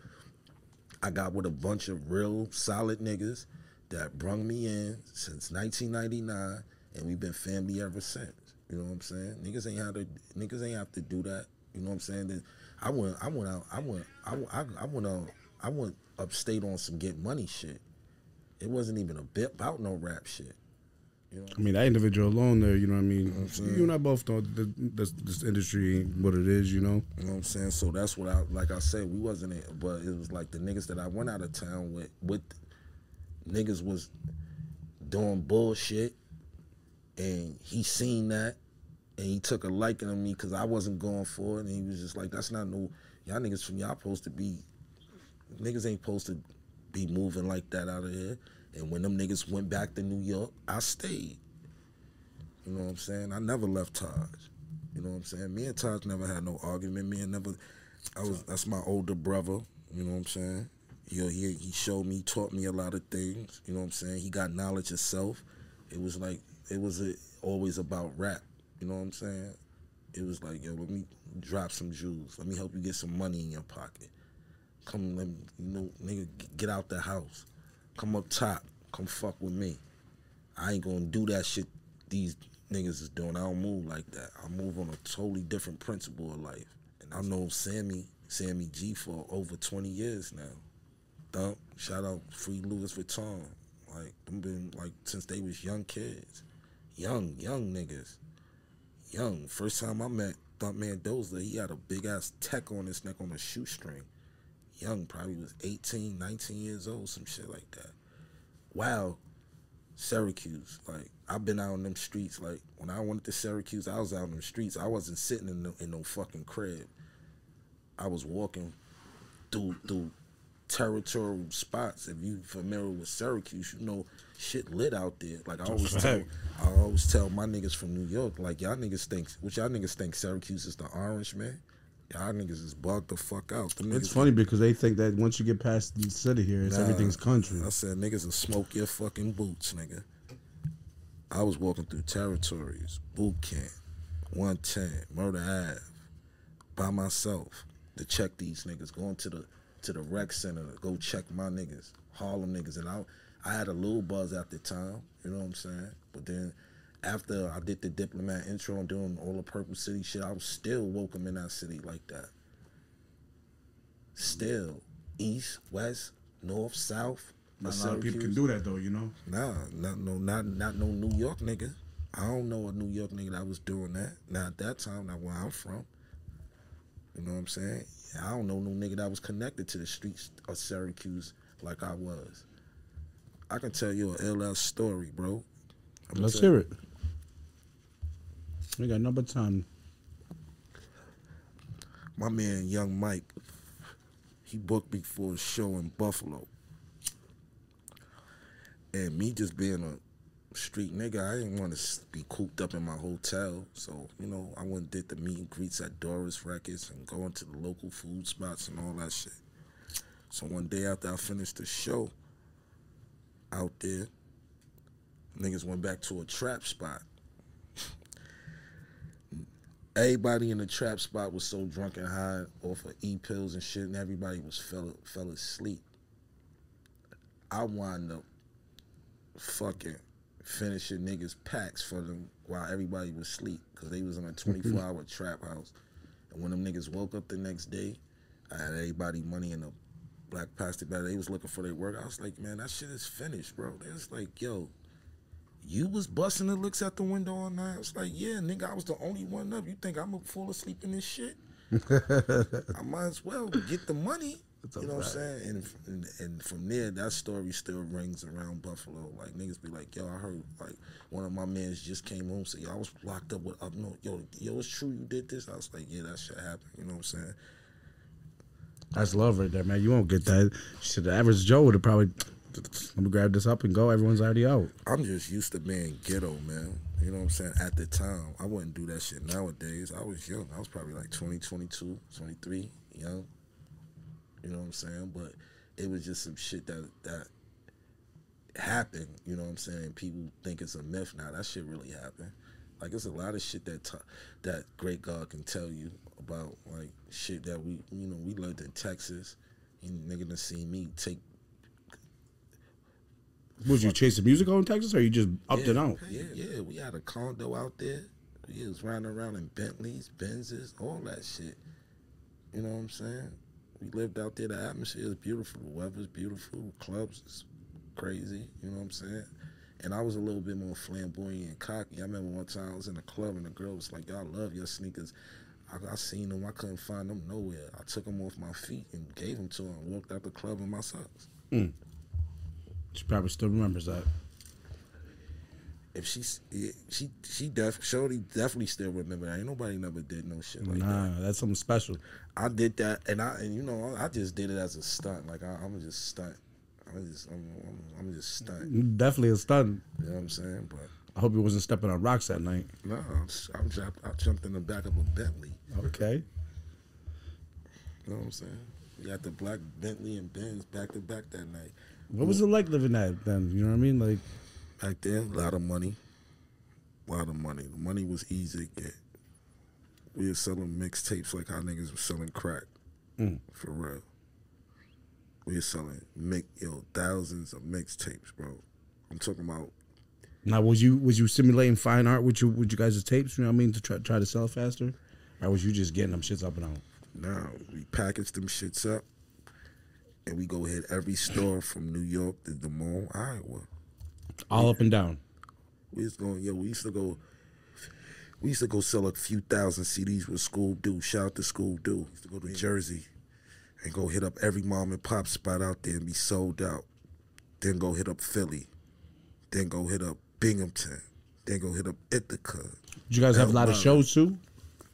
I got with a bunch of real solid niggas that brung me in since 1999, and we've been family ever since. You know what I'm saying? Niggas ain't have to niggas ain't have to do that. You know what I'm saying? That I went I went out I went I, went- I, I went out I went upstate on some get money shit. It wasn't even a bit about no rap shit. You know I mean, that individual alone there, you know what I mean? You and I both know that this, this industry ain't what it is, you know? You know what I'm saying? So that's what I like I said, we wasn't it, but it was like the niggas that I went out of town with with niggas was doing bullshit and he seen that and he took a liking to me because I wasn't going for it and he was just like, That's not no y'all niggas from y'all supposed to be niggas ain't supposed to be moving like that out of here. And when them niggas went back to New York, I stayed. You know what I'm saying? I never left Taj. You know what I'm saying? Me and Taj never had no argument. Me and never I was that's my older brother, you know what I'm saying? Yo, he he showed me, taught me a lot of things, you know what I'm saying? He got knowledge himself. It was like it was a, always about rap, you know what I'm saying? It was like, yo, let me drop some jewels. Let me help you get some money in your pocket. Come, let me, you know, nigga, get out the house. Come up top. Come fuck with me. I ain't gonna do that shit these niggas is doing. I don't move like that. I move on a totally different principle of life. And I know Sammy, Sammy G for over 20 years now. Thump, shout out Free Louis Vuitton. Like, them been like since they was young kids. Young, young niggas. Young. First time I met Thump Mendoza, he had a big ass tech on his neck on a shoestring. Young, probably was 18, 19 years old, some shit like that. Wow, Syracuse. Like I've been out in them streets. Like when I went to Syracuse, I was out in them streets. I wasn't sitting in no, in no fucking crib. I was walking through through territorial spots. If you familiar with Syracuse, you know shit lit out there. Like I always tell. I always tell my niggas from New York, like y'all niggas think, what y'all niggas think Syracuse is the orange man. Y'all niggas is bugged the fuck out. Them It's funny because they think that once you get past the city here, it's Nah, everything's country. I said niggas will smoke your fucking boots, nigga. I was walking through territories, boot camp, 110, Murder Ave, by myself to check these niggas, going to the to the rec center to go check my niggas, Harlem niggas. And I I had a little buzz at the time, you know what I'm saying? But then after I did the diplomat intro and doing all the Purple City shit, I was still welcome in that city like that. Still, east, west, north, south. Not a lot of people can do that though, you know. Nah, not no, not not no New York nigga. I don't know a New York nigga that was doing that. Not at that time. Not where I'm from. You know what I'm saying? I don't know no nigga that was connected to the streets of Syracuse like I was. I can tell you a LL story, bro. I'ma Let's hear it. We got number time. my man Young Mike, he booked me for a show in Buffalo. And me just being a street nigga, I didn't want to be cooped up in my hotel. So, you know, I went and did the meet and greets at Doris Records and going to the local food spots and all that shit. So one day after I finished the show out there, niggas went back to a trap spot. Everybody in the trap spot was so drunk and high off of e pills and shit, and everybody was fell fell asleep. I wound up fucking finishing niggas packs for them while everybody was asleep because they was in a mm-hmm. 24 hour trap house. And when them niggas woke up the next day, I had everybody money in a black plastic bag. They was looking for their work. I was like, man, that shit is finished, bro. They was like, yo, you was busting the looks out the window all night. I was like, yeah, nigga, I was the only one up. You think I'm gonna fall asleep in this shit? <laughs> I might as well get the money. You know what I'm saying? And, and and from there, that story still rings around Buffalo. Like niggas be like, yo, I heard like one of my mans just came home yo, I was locked up with up north. Yo, yo, it's true you did this. I was like, yeah, that shit happened. You know what I'm saying? That's love right there, man. You won't get that. Shit, the average Joe would have probably let me grab this up and go. Everyone's already out. I'm just used to being ghetto, man. You know what I'm saying? At the time, I wouldn't do that shit nowadays. I was young. I was probably like 20, 22, 23, young. You know what I'm saying? But it was just some shit that that happened. You know what I'm saying? People think it's a myth now. That shit really happened. Like it's a lot of shit that that great God can tell you about, like shit that we you know we lived in Texas. You nigga done seen me take Was you chasing music out in Texas, or you just upped yeah, it out? Yeah, yeah. We had a condo out there. We was riding around in Bentleys, Benzes, all that shit. You know what I'm saying? We lived out there. The atmosphere is beautiful. The weather's beautiful. The Clubs is crazy. You know what I'm saying? And I was a little bit more flamboyant and cocky. I remember one time I was in a club and the girl was like, "Y'all love your sneakers." I, I seen them. I couldn't find them nowhere. I took them off my feet and gave them to her and walked out the club in my socks. Mm. She probably still remembers that. if she's yeah, she she def Shorty definitely still remember that. Ain't nobody never did no shit like that. Nah, that's something special. I did that, and I and you know I just did it as a stunt. Like I, I'm just stunt. I'm just I'm, I'm, I'm just stunt. Definitely a stunt. You know what I'm saying? But I hope he wasn't stepping on rocks that night. no, I'm, I'm jumped, I jumped in the back of a Bentley. Okay. You know what I'm saying? We got the black Bentley and Benz back to back that night. What was it like living that then? You know what I mean? Like, Back then, a lot of money. A lot of money. The money was easy to get. We were selling mixtapes like how niggas were selling crack. Mm. For real. We were selling yo, thousands of mixtapes, bro. I'm talking about now was you was you simulating fine art with you with you guys' tapes? You know what I mean to try try to sell faster, or was you just getting them shits up and out? now we package them shits up and we go hit every store from New York to Des Moines, Iowa. All up and down. We was going, yo, we used to go, we used to go sell a few thousand CDs with School Do. Shout out to School Do. Used to go to Jersey and go hit up every mom and pop spot out there and be sold out. Then go hit up Philly. Then go hit up Binghamton. Then go hit up Ithaca. Did you guys have a lot of shows too?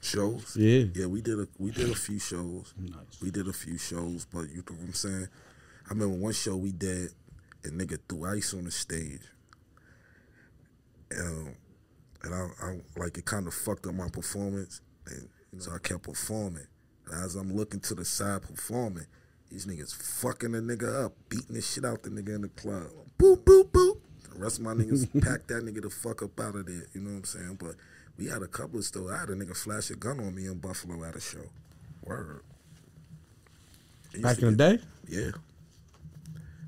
Shows. Yeah. Yeah, we did a we did a few shows. Nice. We did a few shows, but you know what I'm saying? I remember one show we did, and nigga threw ice on the stage. Um, and I, I like it kind of fucked up my performance, and so I kept performing. And as I'm looking to the side performing, these niggas fucking the nigga up, beating the shit out the nigga in the club. Boop boop boop. The rest of my niggas <laughs> packed that nigga the fuck up out of there. You know what I'm saying? But we had a couple of still. I had a nigga flash a gun on me in Buffalo at a show. Word. Back in the day? yeah.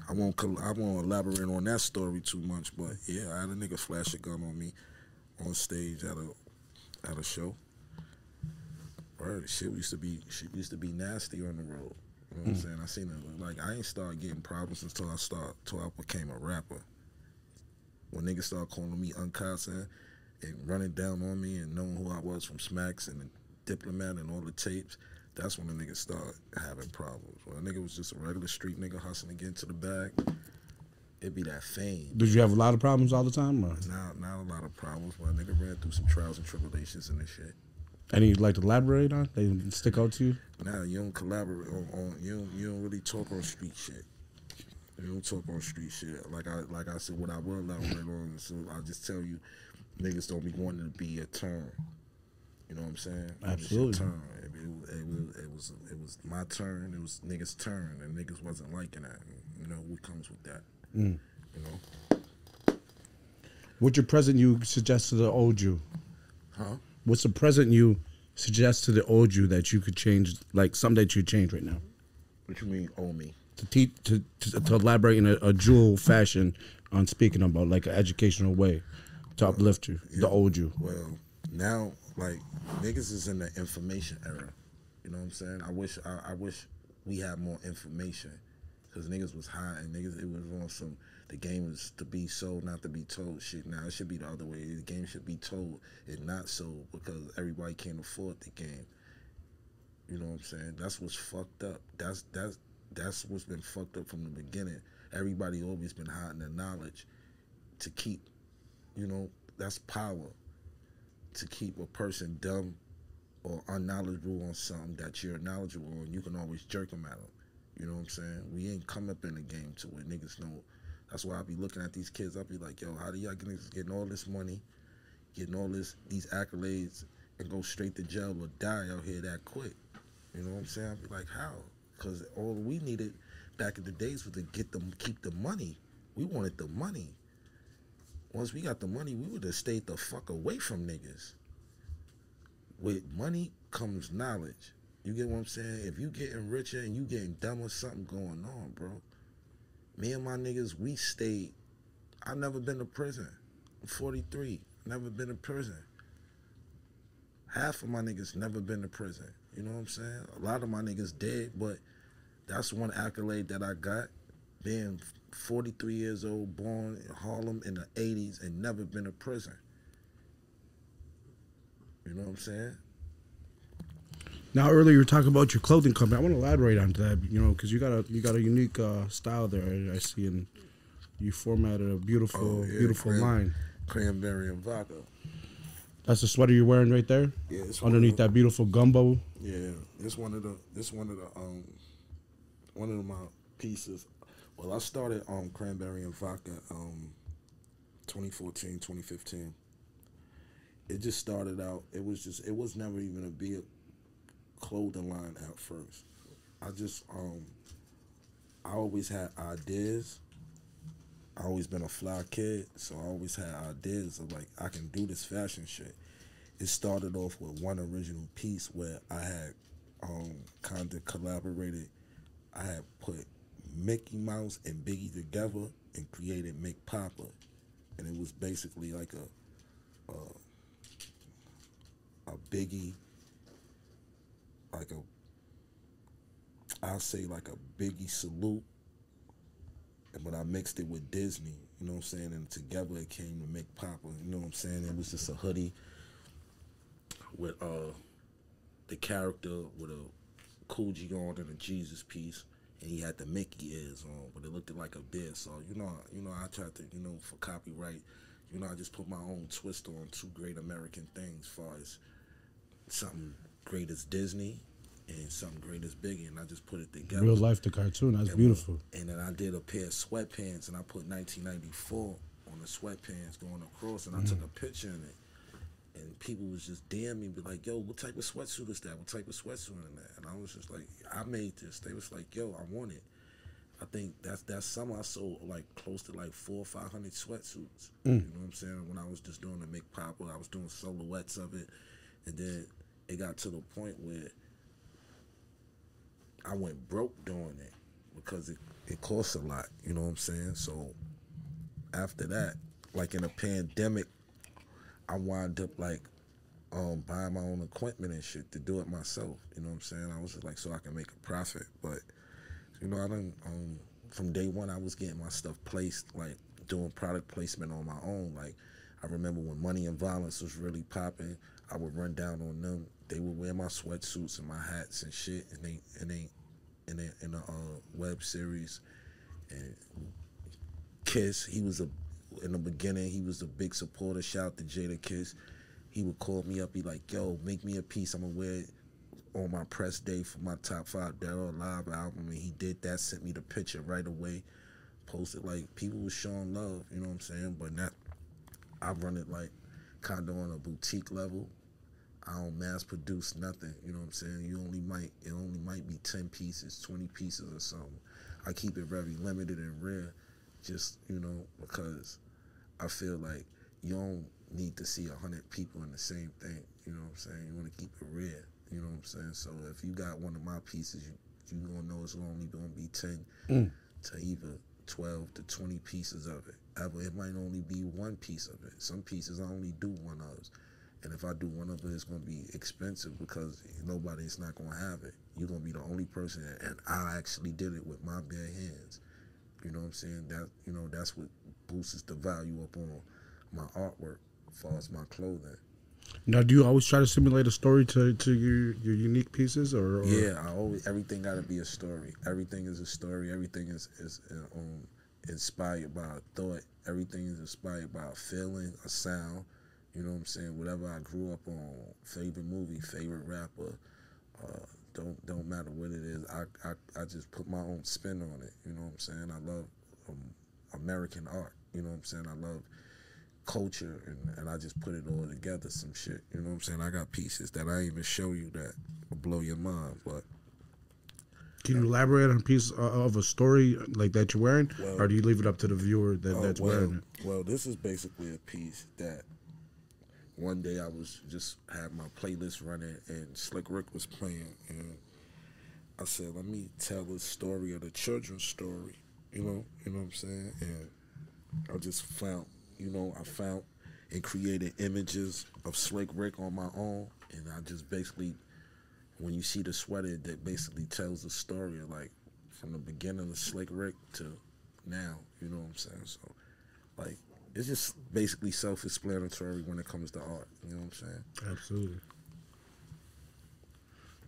I won't. I won't elaborate on that story too much, but yeah, I had a nigga flash a gun on me on stage at a at a show. Word, shit used to be shit used to be nasty on the road. You know what I'm mm. saying? I seen it. Like I ain't started getting problems until I start until I became a rapper. When niggas started calling me unconscious and running down on me and knowing who I was from Smacks and the Diplomat and all the tapes, that's when the niggas started having problems. When a nigga was just a regular street nigga hustling to get into the bag, it'd be that fame. Did you have a lot of problems all the time? Or Not now a lot of problems. But a nigga ran through some trials and tribulations and this shit. any you'd like to elaborate on? They stick out to you? Nah, you don't collaborate on, on you don't you don't really talk on street shit. You don't talk on street shit. Like I like I said, what I will elaborate on. So I just tell you, niggas don't be wanting to be your turn. You know what I'm saying? It was your Absolutely. turn. It, it, it was it was it was my turn. It was niggas' turn, and niggas wasn't liking that. You know what comes with that. Mm. You know, What's your present you suggest to the old you? huh? What's the present you suggest to the old you that you could change, like something that you change right now? What you mean, owe me? To teach, to, to, to elaborate in a, a jewel fashion on speaking about like an educational way to uplift you, the old you. Well, now like niggas is in the information era. You know what I'm saying? I wish I, I wish we had more information because niggas was high and niggas it was on some. The game is to be sold, not to be told. Shit, now it should be the other way. The game should be told and not sold because everybody can't afford the game. You know what I'm saying? That's what's fucked up. That's that's that's what's been fucked up from the beginning. Everybody always been hiding the knowledge to keep, you know, that's power to keep a person dumb or unknowledgeable on something that you're knowledgeable on, you can always jerk them at them. You know what I'm saying? We ain't come up in the game to where niggas know That's why I be looking at these kids. I be like, yo, how do y'all getting, getting all this money, getting all this these accolades, and go straight to jail or die out here that quick? You know what I'm saying? I be like, how? Because all we needed back in the days was to get them, keep the money. We wanted the money. Once we got the money, we would have stayed the fuck away from niggas. With money comes knowledge. You get what I'm saying? If you getting richer and you getting dumber, something going on, bro. Me and my niggas, we stayed. I've never been to prison. I'm 43. Never been to prison. Half of my niggas never been to prison. You know what I'm saying? A lot of my niggas dead, but that's one accolade that I got. Being 43 years old, born in Harlem in the 80s, and never been to prison. You know what I'm saying? Now earlier you were talking about your clothing company. I want to elaborate on that, you know, because you got a you got a unique uh, style there. I, I see, and you formatted a beautiful, Oh, yeah, beautiful cran- line. Cranberry and vodka. That's the sweater you're wearing right there, Yeah, it's underneath the- that beautiful gumbo. Yeah, this one of the this one of the um one of my pieces. Well, I started um cranberry and vodka um 2014, 2015. It just started out. It was just it was never even a big clothing line at first. I just um I always had ideas. I always been a fly kid, so I always had ideas of like I can do this fashion shit. It started off with one original piece where I had um kind of collaborated. I had put Mickey Mouse and Biggie together and created Mick Papa, and it was basically like a a, a Biggie, like a I'll say like a Biggie salute and but I mixed it with Disney, you know what I'm saying? And together it came to make Papa, you know what I'm saying? It was just a hoodie with uh the character with a Coogi on and a Jesus piece, and he had the Mickey ears on, but it looked like a beard. So you know, you know, I tried to, you know, for copyright, you know, I just put my own twist on two great American things, as far as something great as Disney and something great as Biggie, and I just put it together. Real life, the cartoon. That's beautiful. And then I did a pair of sweatpants, and I put 1994 on the sweatpants going across, and I mm. took a picture in it. And people was just damn me, be like, "Yo, what type of sweatsuit is that? What type of sweatsuit is that?" And I was just like, "I made this." They was like, "Yo, I want it." I think that's that's summer I sold like close to like four or five hundred sweatsuits. Mm. You know what I'm saying? When I was just doing the make pop, I was doing silhouettes of it, and then it got to the point where I went broke doing it because it, it costs a lot, you know what I'm saying? So after that, like in a pandemic, I wound up like um buying my own equipment and shit to do it myself. You know what I'm saying? I was just like so I can make a profit. But you know, I done um from day one I was getting my stuff placed, like doing product placement on my own. Like I remember when Money and Violence was really popping, I would run down on them. They would wear my sweatsuits and my hats and shit, and they and they in a in a uh, web series. And Kiss, he was a in the beginning he was a big supporter. Shout out to Jadakiss. He would call me up, be like, "Yo, make me a piece. I'm gonna wear it on my press day for my top five Dead or Alive album." And he did that. Sent me the picture right away. Posted like people was showing love. You know what I'm saying? But not. I run it like kind of on a boutique level. I don't mass produce nothing. You know what I'm saying? You only might it only might be ten pieces, twenty pieces or something. I keep it very limited and rare, just you know because I feel like you don't need to see a hundred people in the same thing. You know what I'm saying? You want to keep it rare. You know what I'm saying? So if you got one of my pieces, you you gonna know it's only gonna be ten mm. to either twelve to twenty pieces of it. Ever it might only be one piece of it. Some pieces I only do one of. And if I do one of it, it's gonna be expensive because nobody's not gonna have it. You're gonna be the only person, and I actually did it with my bare hands. You know what I'm saying? That you know that's what boosts the value up on my artwork, as far as my clothing. Now, do you always try to simulate a story to, to your, your unique pieces, or, or Yeah, I always everything got to be a story. Everything is a story. Everything is is uh, um, inspired by a thought. Everything is inspired by a feeling, a sound. You know what I'm saying? Whatever I grew up on, favorite movie, favorite rapper, uh, don't don't matter what it is. I, I I just put my own spin on it. You know what I'm saying? I love um, American art. You know what I'm saying? I love culture and, and I just put it all together some shit. You know what I'm saying? I got pieces that I even show you that will blow your mind. But Can you elaborate on a piece uh, of a story like that you're wearing, Well- or do you leave it up to the viewer that, oh, that's well, wearing it? well, this is basically a piece that one day I was just had my playlist running and Slick Rick was playing and I said, let me tell the story of the children's story. You know, you know what I'm saying? And I just found, you know, I found and created images of Slick Rick on my own, and I just basically, when you see the sweater, that basically tells the story like from the beginning of Slick Rick to now. You know what I'm saying? So, like, it's just basically self-explanatory when it comes to art. You know what I'm saying? Absolutely.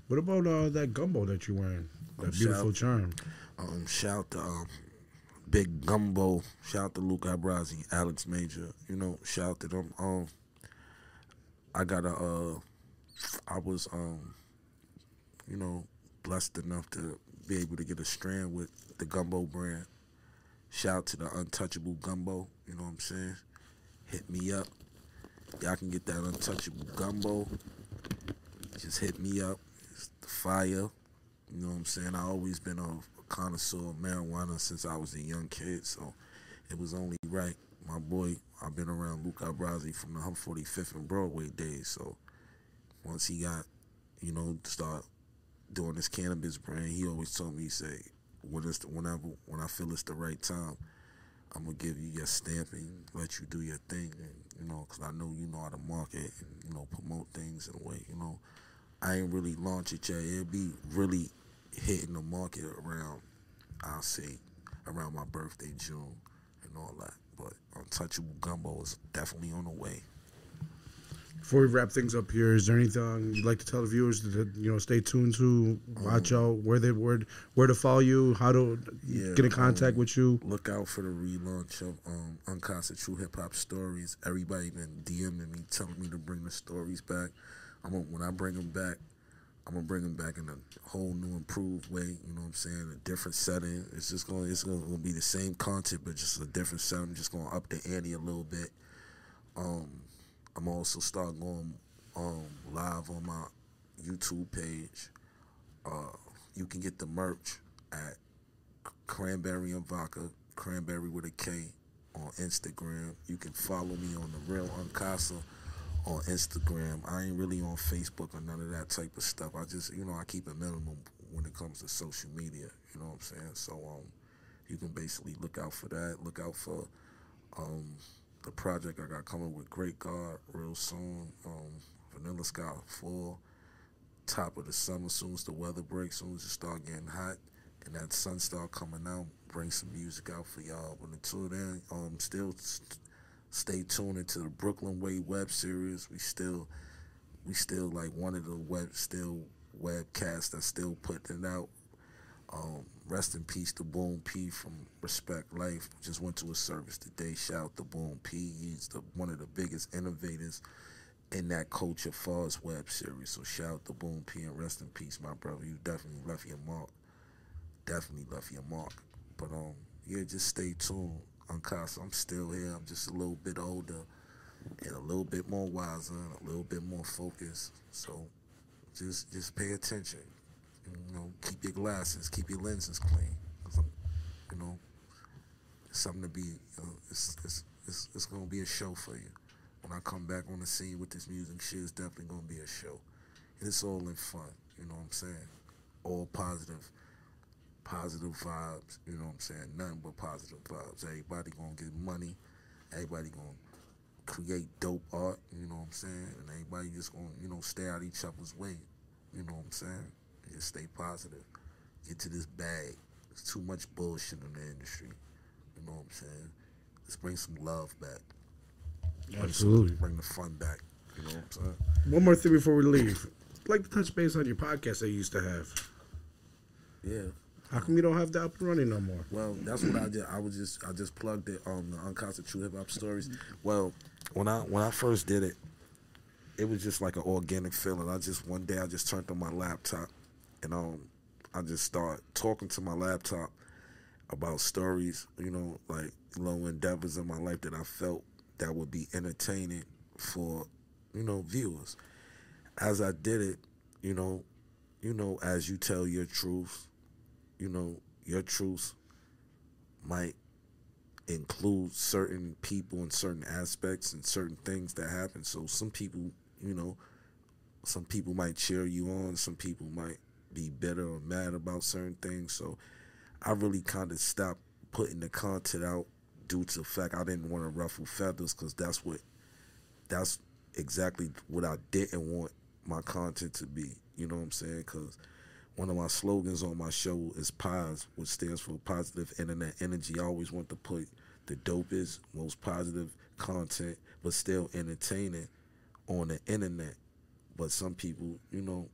What about uh, that gumbo that you're wearing? That Um, beautiful shout- charm. Um, shout to um, Big Gumbo. Shout to Luke Abrazi, Alex Major. You know, shout to them. Um, I got a. Uh, I was um, you know, blessed enough to be able to get a strand with the Gumbo brand. Shout out to the Untouchable Gumbo. You know what I'm saying? Hit me up. Y'all can get that Untouchable Gumbo. Just hit me up. It's the fire. You know what I'm saying? I always been a connoisseur of marijuana since I was a young kid, so it was only right. My boy, I've been around Luke Abrazi from the Hum 45th and Broadway days, so once he got, you know, start doing this cannabis brand, he always told me, he say, when it's the, whenever when I feel it's the right time, I'm gonna give you your stamping, let you do your thing, and you know, cause I know you know how to market and you know promote things in a way, you know. I ain't really launch it yet. It'll be really hitting the market around, I'll say, around my birthday, June, and all that. But Untouchable Gumbo is definitely on the way. Before we wrap things up here, is there anything you'd like to tell the viewers to you know stay tuned to, watch out where they where where to follow you, how to Yeah, get in contact um, with you? Look out for the relaunch of um, Unconstant True Hip Hop Stories. Everybody been DMing me, telling me to bring the stories back. I'm gonna, when I bring them back, I'm gonna bring them back in a whole new, improved way. You know what I'm saying? A different setting. It's just gonna, it's gonna, gonna be the same content, but just a different setting. I'm just gonna up the ante a little bit. Um, I'm also start going um, live on my YouTube page. Uh, you can get the merch at Cranberry and Vodka, Cranberry with a K on Instagram. You can follow me on the Real Unkasa on Instagram. I ain't really on Facebook or none of that type of stuff. I just, you know, I keep a minimum when it comes to social media. You know what I'm saying? So, um, you can basically look out for that. Look out for um, the project I got coming with Great God real soon. Um, Vanilla Sky 4. Top of the summer, soon as the weather breaks, soon as it start getting hot, and that sun start coming out, bring some music out for y'all. But until then, um, still st- stay tuned into the Brooklyn Way web series. We still, we still like one of the web still webcasts that's still putting it out. Um, rest in peace to Boom P from Respect Life. Just went to a service today. Shout out to Boom P. He's the one of the biggest innovators in that culture as web series. So shout out to Boom P and rest in peace, my brother. You definitely left your mark. Definitely left your mark. But um, yeah, just stay tuned. Unkasa, I'm still here. I'm just a little bit older and a little bit more wiser and a little bit more focused. So just just pay attention. You know, keep your glasses, keep your lenses clean. 'Cause I'm, you know, it's something to be. Uh, it's, it's it's it's gonna be a show for you. When I come back on the scene with this music shit, it's definitely gonna be a show. And it's all in fun. You know what I'm saying? All positive, positive vibes. You know what I'm saying? Nothing but positive vibes. Everybody gonna get money. Everybody gonna create dope art. You know what I'm saying? And everybody just gonna you know stay out each other's way. You know what I'm saying? Just stay positive. Get to this bag. There's too much bullshit in the industry. You know what I'm saying? Let's bring some love back. Absolutely. Bring the fun back. You know what I'm saying? One more thing before we leave. I'd like to touch base on your podcast that you used to have. Yeah. How come you don't have that up and running no more? Well, that's what I did. I was just I just plugged it on the Unconstant True Hip Hop Stories. Well, when I when I first did it, it was just like an organic feeling. I just one day I just turned on my laptop and um I just start talking to my laptop about stories, you know, like low endeavors in my life that I felt that would be entertaining for, you know, viewers. As I did it, you know, you know, as you tell your truth, you know, your truth might include certain people and certain aspects and certain things that happen. So some people, you know, some people might cheer you on, some people might be bitter or mad about certain things. So I really kind of stopped putting the content out due to the fact I didn't want to ruffle feathers because that's what that's exactly what I didn't want my content to be. You know what I'm saying? Because one of my slogans on my show is POS, which stands for Positive Internet Energy. I always want to put the dopest, most positive content, but still entertaining on the internet. But some people, you know,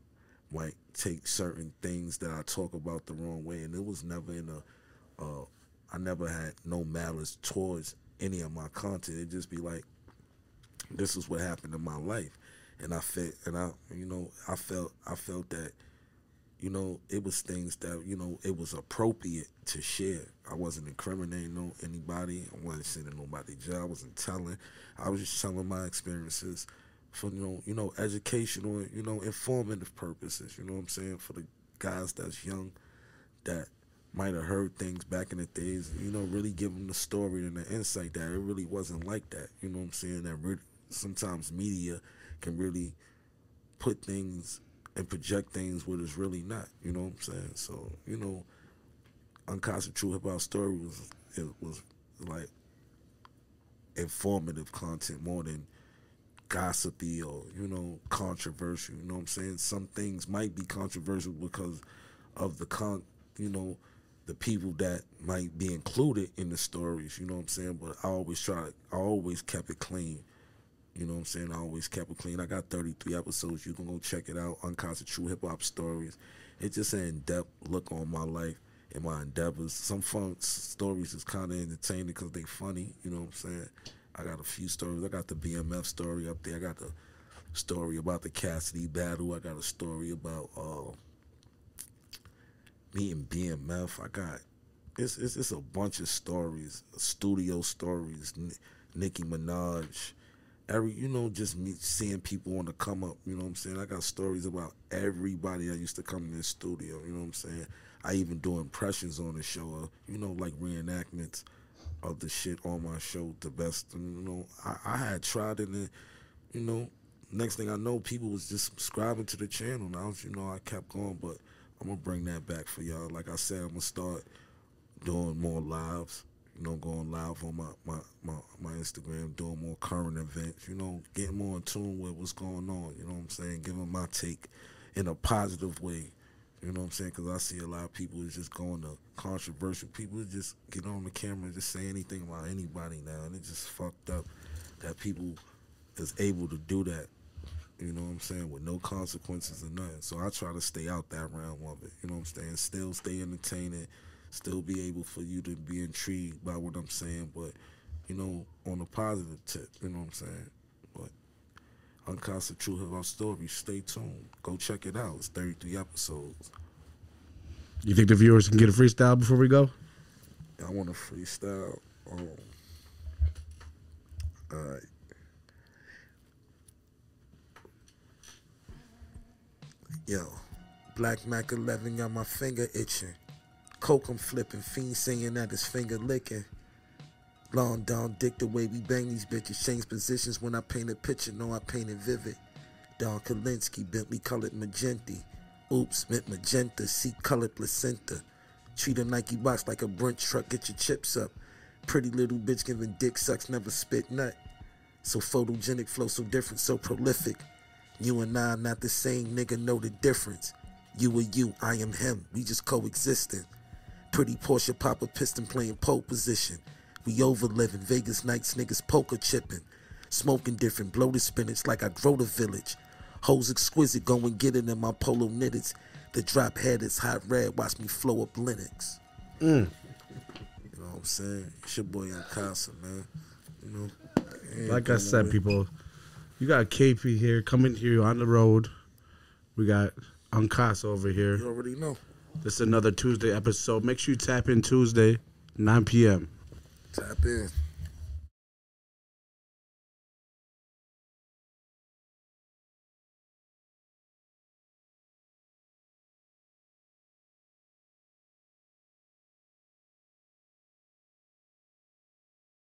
might take certain things that I talk about the wrong way, and it was never in a. Uh, I never had no malice towards any of my content. It just be like, this is what happened in my life, and I felt, and I, you know, I felt, I felt that, you know, it was things that, you know, it was appropriate to share. I wasn't incriminating no anybody. I wasn't sending nobody jail. I wasn't telling. I was just telling my experiences for you know, you know, educational, you know, informative purposes. You know what I'm saying? For the guys that's young, that might have heard things back in the days. You know, really give them the story and the insight that it really wasn't like that. You know what I'm saying? That sometimes media can really put things and project things where it's really not. You know what I'm saying? So you know, Unkasa's True Hip Hop Story was it was like informative content more than gossipy or you know controversial you know what i'm saying? Some things might be controversial because of the con you know the people that might be included in the stories you know what i'm saying? But i always try to i always kept it clean you know what i'm saying? I always kept it clean. I got 33 episodes. You can go check it out Unkasa's true hip-hop stories. It's just an in-depth look on my life and my endeavors. Some fun stories is kind of entertaining because they funny you know what i'm saying I got a few stories. I got the BMF story up there. I got the story about the Cassidy battle. I got a story about uh, me and BMF. I got it's, it's it's a bunch of stories, studio stories. N- Nicki Minaj, every you know, just me seeing people on the come up. You know what I'm saying? I got stories about everybody that used to come in the studio. You know what I'm saying? I even do impressions on the show. Uh, you know, like reenactments of the shit on my show the best. You know, I, I had tried it, and you know, next thing I know, people was just subscribing to the channel. And I was, you know, I kept going, but I'm gonna bring that back for y'all. Like I said, I'm gonna start doing more lives. You know, going live on my, my, my, my Instagram, doing more current events, you know, getting more in tune with what's going on, you know what I'm saying? Giving my take in a positive way you know what I'm saying? Because I see a lot of people is just going to controversial. People just get on the camera and just say anything about anybody now, and it's just fucked up that people is able to do that. You know what I'm saying? With no consequences or nothing. So I try to stay out that realm of it. You know what I'm saying? Still stay entertaining, still be able for you to be intrigued by what I'm saying, but you know, on a positive tip. You know what I'm saying? Unkasa's True Hip Hop Story. Stay tuned. Go check it out. It's 33 episodes. You think the viewers can get a freestyle before we go? I want a freestyle. Um, all right. Yo, Black Mac 11 got my finger itching. Coke I'm flipping, fiend singing at his finger licking. Long down dick the way we bang these bitches. Change positions when I paint a picture. No, I painted vivid. Don Kalinsky, Bentley colored magenta. Oops, meant magenta. See colored placenta. Treat a Nike box like a Brink's truck. Get your chips up. Pretty little bitch giving dick sucks, never spit nut. So photogenic, flow so different, so prolific. You and I not the same, nigga, know the difference. You are you, I am him. We just coexisting. Pretty Porsche Papa piston playing pole position. We over living Vegas nights, niggas poker chipping. Smoking different, blow the spinach like I grow the village. Hoes exquisite, go and get it in my polo knitteds. The drop head is hot red, watch me flow up Linux. Mm. You know what I'm saying? It's your boy Unkasa, man. You know? Like I said, people, you got KP here coming here on the road. We got Unkasa over here. You already know. This is another Tuesday episode. Make sure you tap in Tuesday. 9 p.m. Tap in.